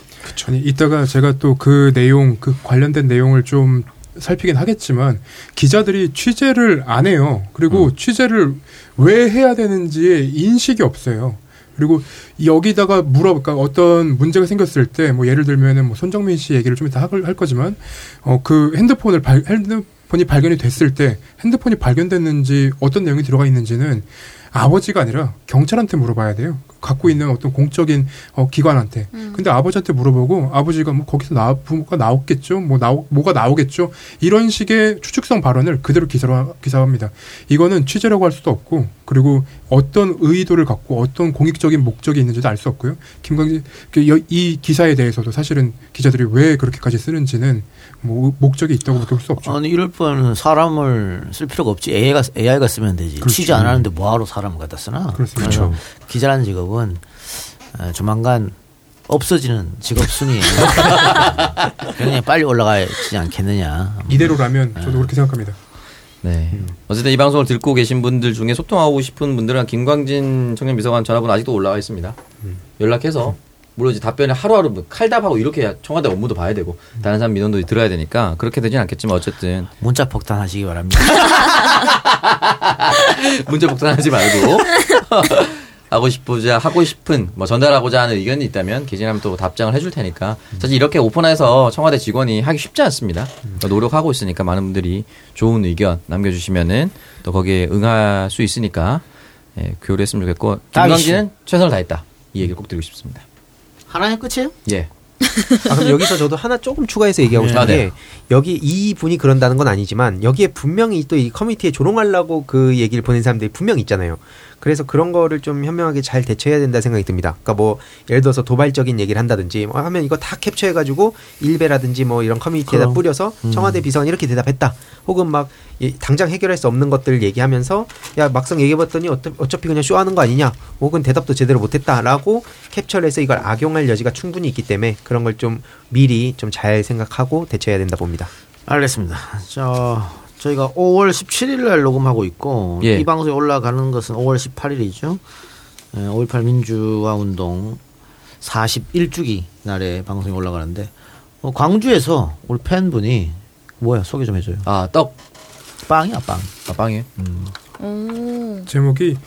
아니 이따가 제가 또 그 내용 그 관련된 내용을 좀 살피긴 하겠지만 기자들이 취재를 안 해요. 그리고 취재를 왜 해야 되는지에 인식이 없어요. 그리고 여기다가 물어볼까 어떤 문제가 생겼을 때 뭐 예를 들면은 뭐 손정민 씨 얘기를 좀 이따 할, 할 거지만 어 그 핸드폰을 발 핸드폰이 발견이 됐을 때 핸드폰이 발견됐는지 어떤 내용이 들어가 있는지는 아버지가 아니라 경찰한테 물어봐야 돼요. 갖고 있는 어떤 공적인 어, 기관한테. 근데 아버지한테 물어보고 아버지가 뭐 거기서 나 부모가 나왔겠죠. 뭐 나오 뭐가 나오겠죠. 이런 식의 추측성 발언을 그대로 기사로 기사합니다. 이거는 취재라고 할 수도 없고 그리고 어떤 의도를 갖고 어떤 공익적인 목적이 있는지도 알 수 없고요. 김광진 그 여- 이 기사에 대해서도 사실은 기자들이 왜 그렇게까지 쓰는지는 뭐 목적이 있다고밖에 볼 수 없죠. 아니 이럴 바에는 사람을 쓸 필요가 없지. AI가 AI가 쓰면 되지. 그렇죠. 취재 안 하는데 뭐하러 사람을 갖다 쓰나? 그렇습니다. 그래서 그렇죠. 기자라는 직업 은 어, 조만간 없어지는 직업 순위에 굉장히 빨리 올라가지 않겠느냐. 이대로라면 저도 그렇게 생각합니다. 네. 어쨌든 이 방송을 듣고 계신 분들 중에 소통하고 싶은 분들은 김광진 청년 비서관 전화번호 아직도 올라와 있습니다. 연락해서 물론 이제 답변을 하루하루 뭐 칼답하고 이렇게 청와대 업무도 봐야 되고 다른 사람 민원도 들어야 되니까 그렇게 되진 않겠지만 어쨌든 문자 폭탄 하시기 바랍니다. 문제 복사하지 말고 하고 싶고자 하고 싶은 뭐 전달하고자 하는 의견이 있다면 게시하면 또 답장을 해줄 테니까 사실 이렇게 오픈해서 청와대 직원이 하기 쉽지 않습니다. 그러니까 노력하고 있으니까 많은 분들이 좋은 의견 남겨주시면은 또 거기에 응할 수 있으니까 예, 교류했으면 좋겠고 김광진은 최선을 다했다 이 얘기를 꼭 드리고 싶습니다. 하나의 끝이에요? 예. 아, 그럼 여기서 저도 하나 조금 추가해서 얘기하고 네. 싶은 아, 게 네. 여기 이 분이 그런다는 건 아니지만 여기에 분명히 또 이 커뮤니티에 조롱하려고 그 얘기를 보낸 사람들이 분명 있잖아요. 그래서 그런 거를 좀 현명하게 잘 대처해야 된다 생각이 듭니다. 그러니까 뭐 예를 들어서 도발적인 얘기를 한다든지 뭐 하면 이거 다 캡처해가지고 일베라든지 뭐 이런 커뮤니티에다 그럼. 뿌려서 음. 청와대 비서관 이렇게 대답했다. 혹은 막 이- 당장 해결할 수 없는 것들 얘기하면서 야 막상 얘기해봤더니 어차- 어차피 그냥 쇼하는 거 아니냐. 혹은 대답도 제대로 못했다라고 캡처를 해서 이걸 악용할 여지가 충분히 있기 때문에 그런 걸 좀 미리 좀 잘 생각하고 대처해야 된다 봅니다. 알겠습니다. 저 저희가 5월 17일 날 녹음하고 있고 예. 이 방송이 올라가는 것은 5월 18일이죠. 5.18 민주화 운동 41주기 날에 방송이 올라가는데 어, 광주에서 우리 팬분이 뭐야 소개 좀 해줘요. 아 떡. 빵이야 빵. 아 빵이에요? 오. 제목이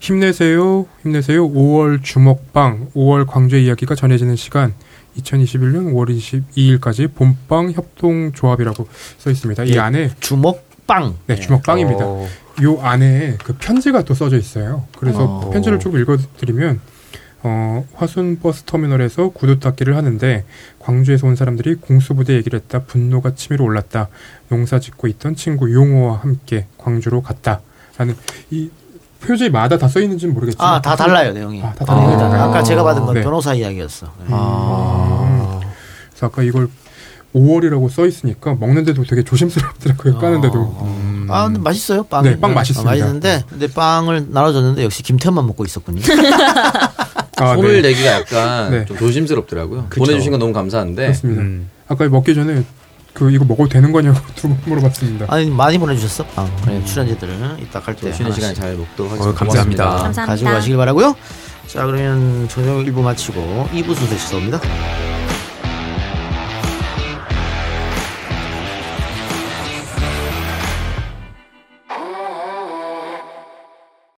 힘내세요, 힘내세요. 5월 주먹빵, 5월 광주의 이야기가 전해지는 시간. 2021년 5월 22일까지 봄빵 협동조합이라고 써 있습니다. 이 예, 안에 주먹빵. 네, 주먹빵입니다. 어. 요 안에 그 편지가 또 써져 있어요. 그래서 어. 편지를 조금 읽어드리면 어, 화순 버스 터미널에서 구두 닦기를 하는데 광주에서 온 사람들이 공수부대 얘기를 했다. 분노가 치밀어 올랐다. 농사 짓고 있던 친구 용호와 함께 광주로 갔다. 라는 이 표지마다 다 써 있는지는 모르겠지만 아, 다 달라요, 내용이. 아, 다 아, 달라요. 아까 제가 받은 건 네. 변호사 이야기였어. 네. 음. 그래서 아까 이걸 5월이라고 써 있으니까 먹는데도 되게 조심스럽더라고요. 까는데도. 아, 근데 맛있어요, 빵. 네, 빵 맛있습니다. 맛있는데, 근데 빵을 나눠 줬는데 역시 김태현만 먹고 있었군요. 아, 손을 네. 내기가 약간 네. 좀 조심스럽더라고요. 그쵸. 보내주신 건 너무 감사한데. 그렇습니다. 음. 아까 먹기 전에 그 이거 먹어도 되는 거냐고 두 번 물어봤습니다. 아니, 많이 보내주셨어, 빵. 네, 출연진들은 이따 갈 때. 쉬는 시간에 하나씩. 잘 먹도록 어, 하겠습니다. 감사합니다. 고맙습니다. 감사합니다. 가지고 가시길 바라고요 자, 그러면 저녁 1부 마치고 2부 순서 시작합니다.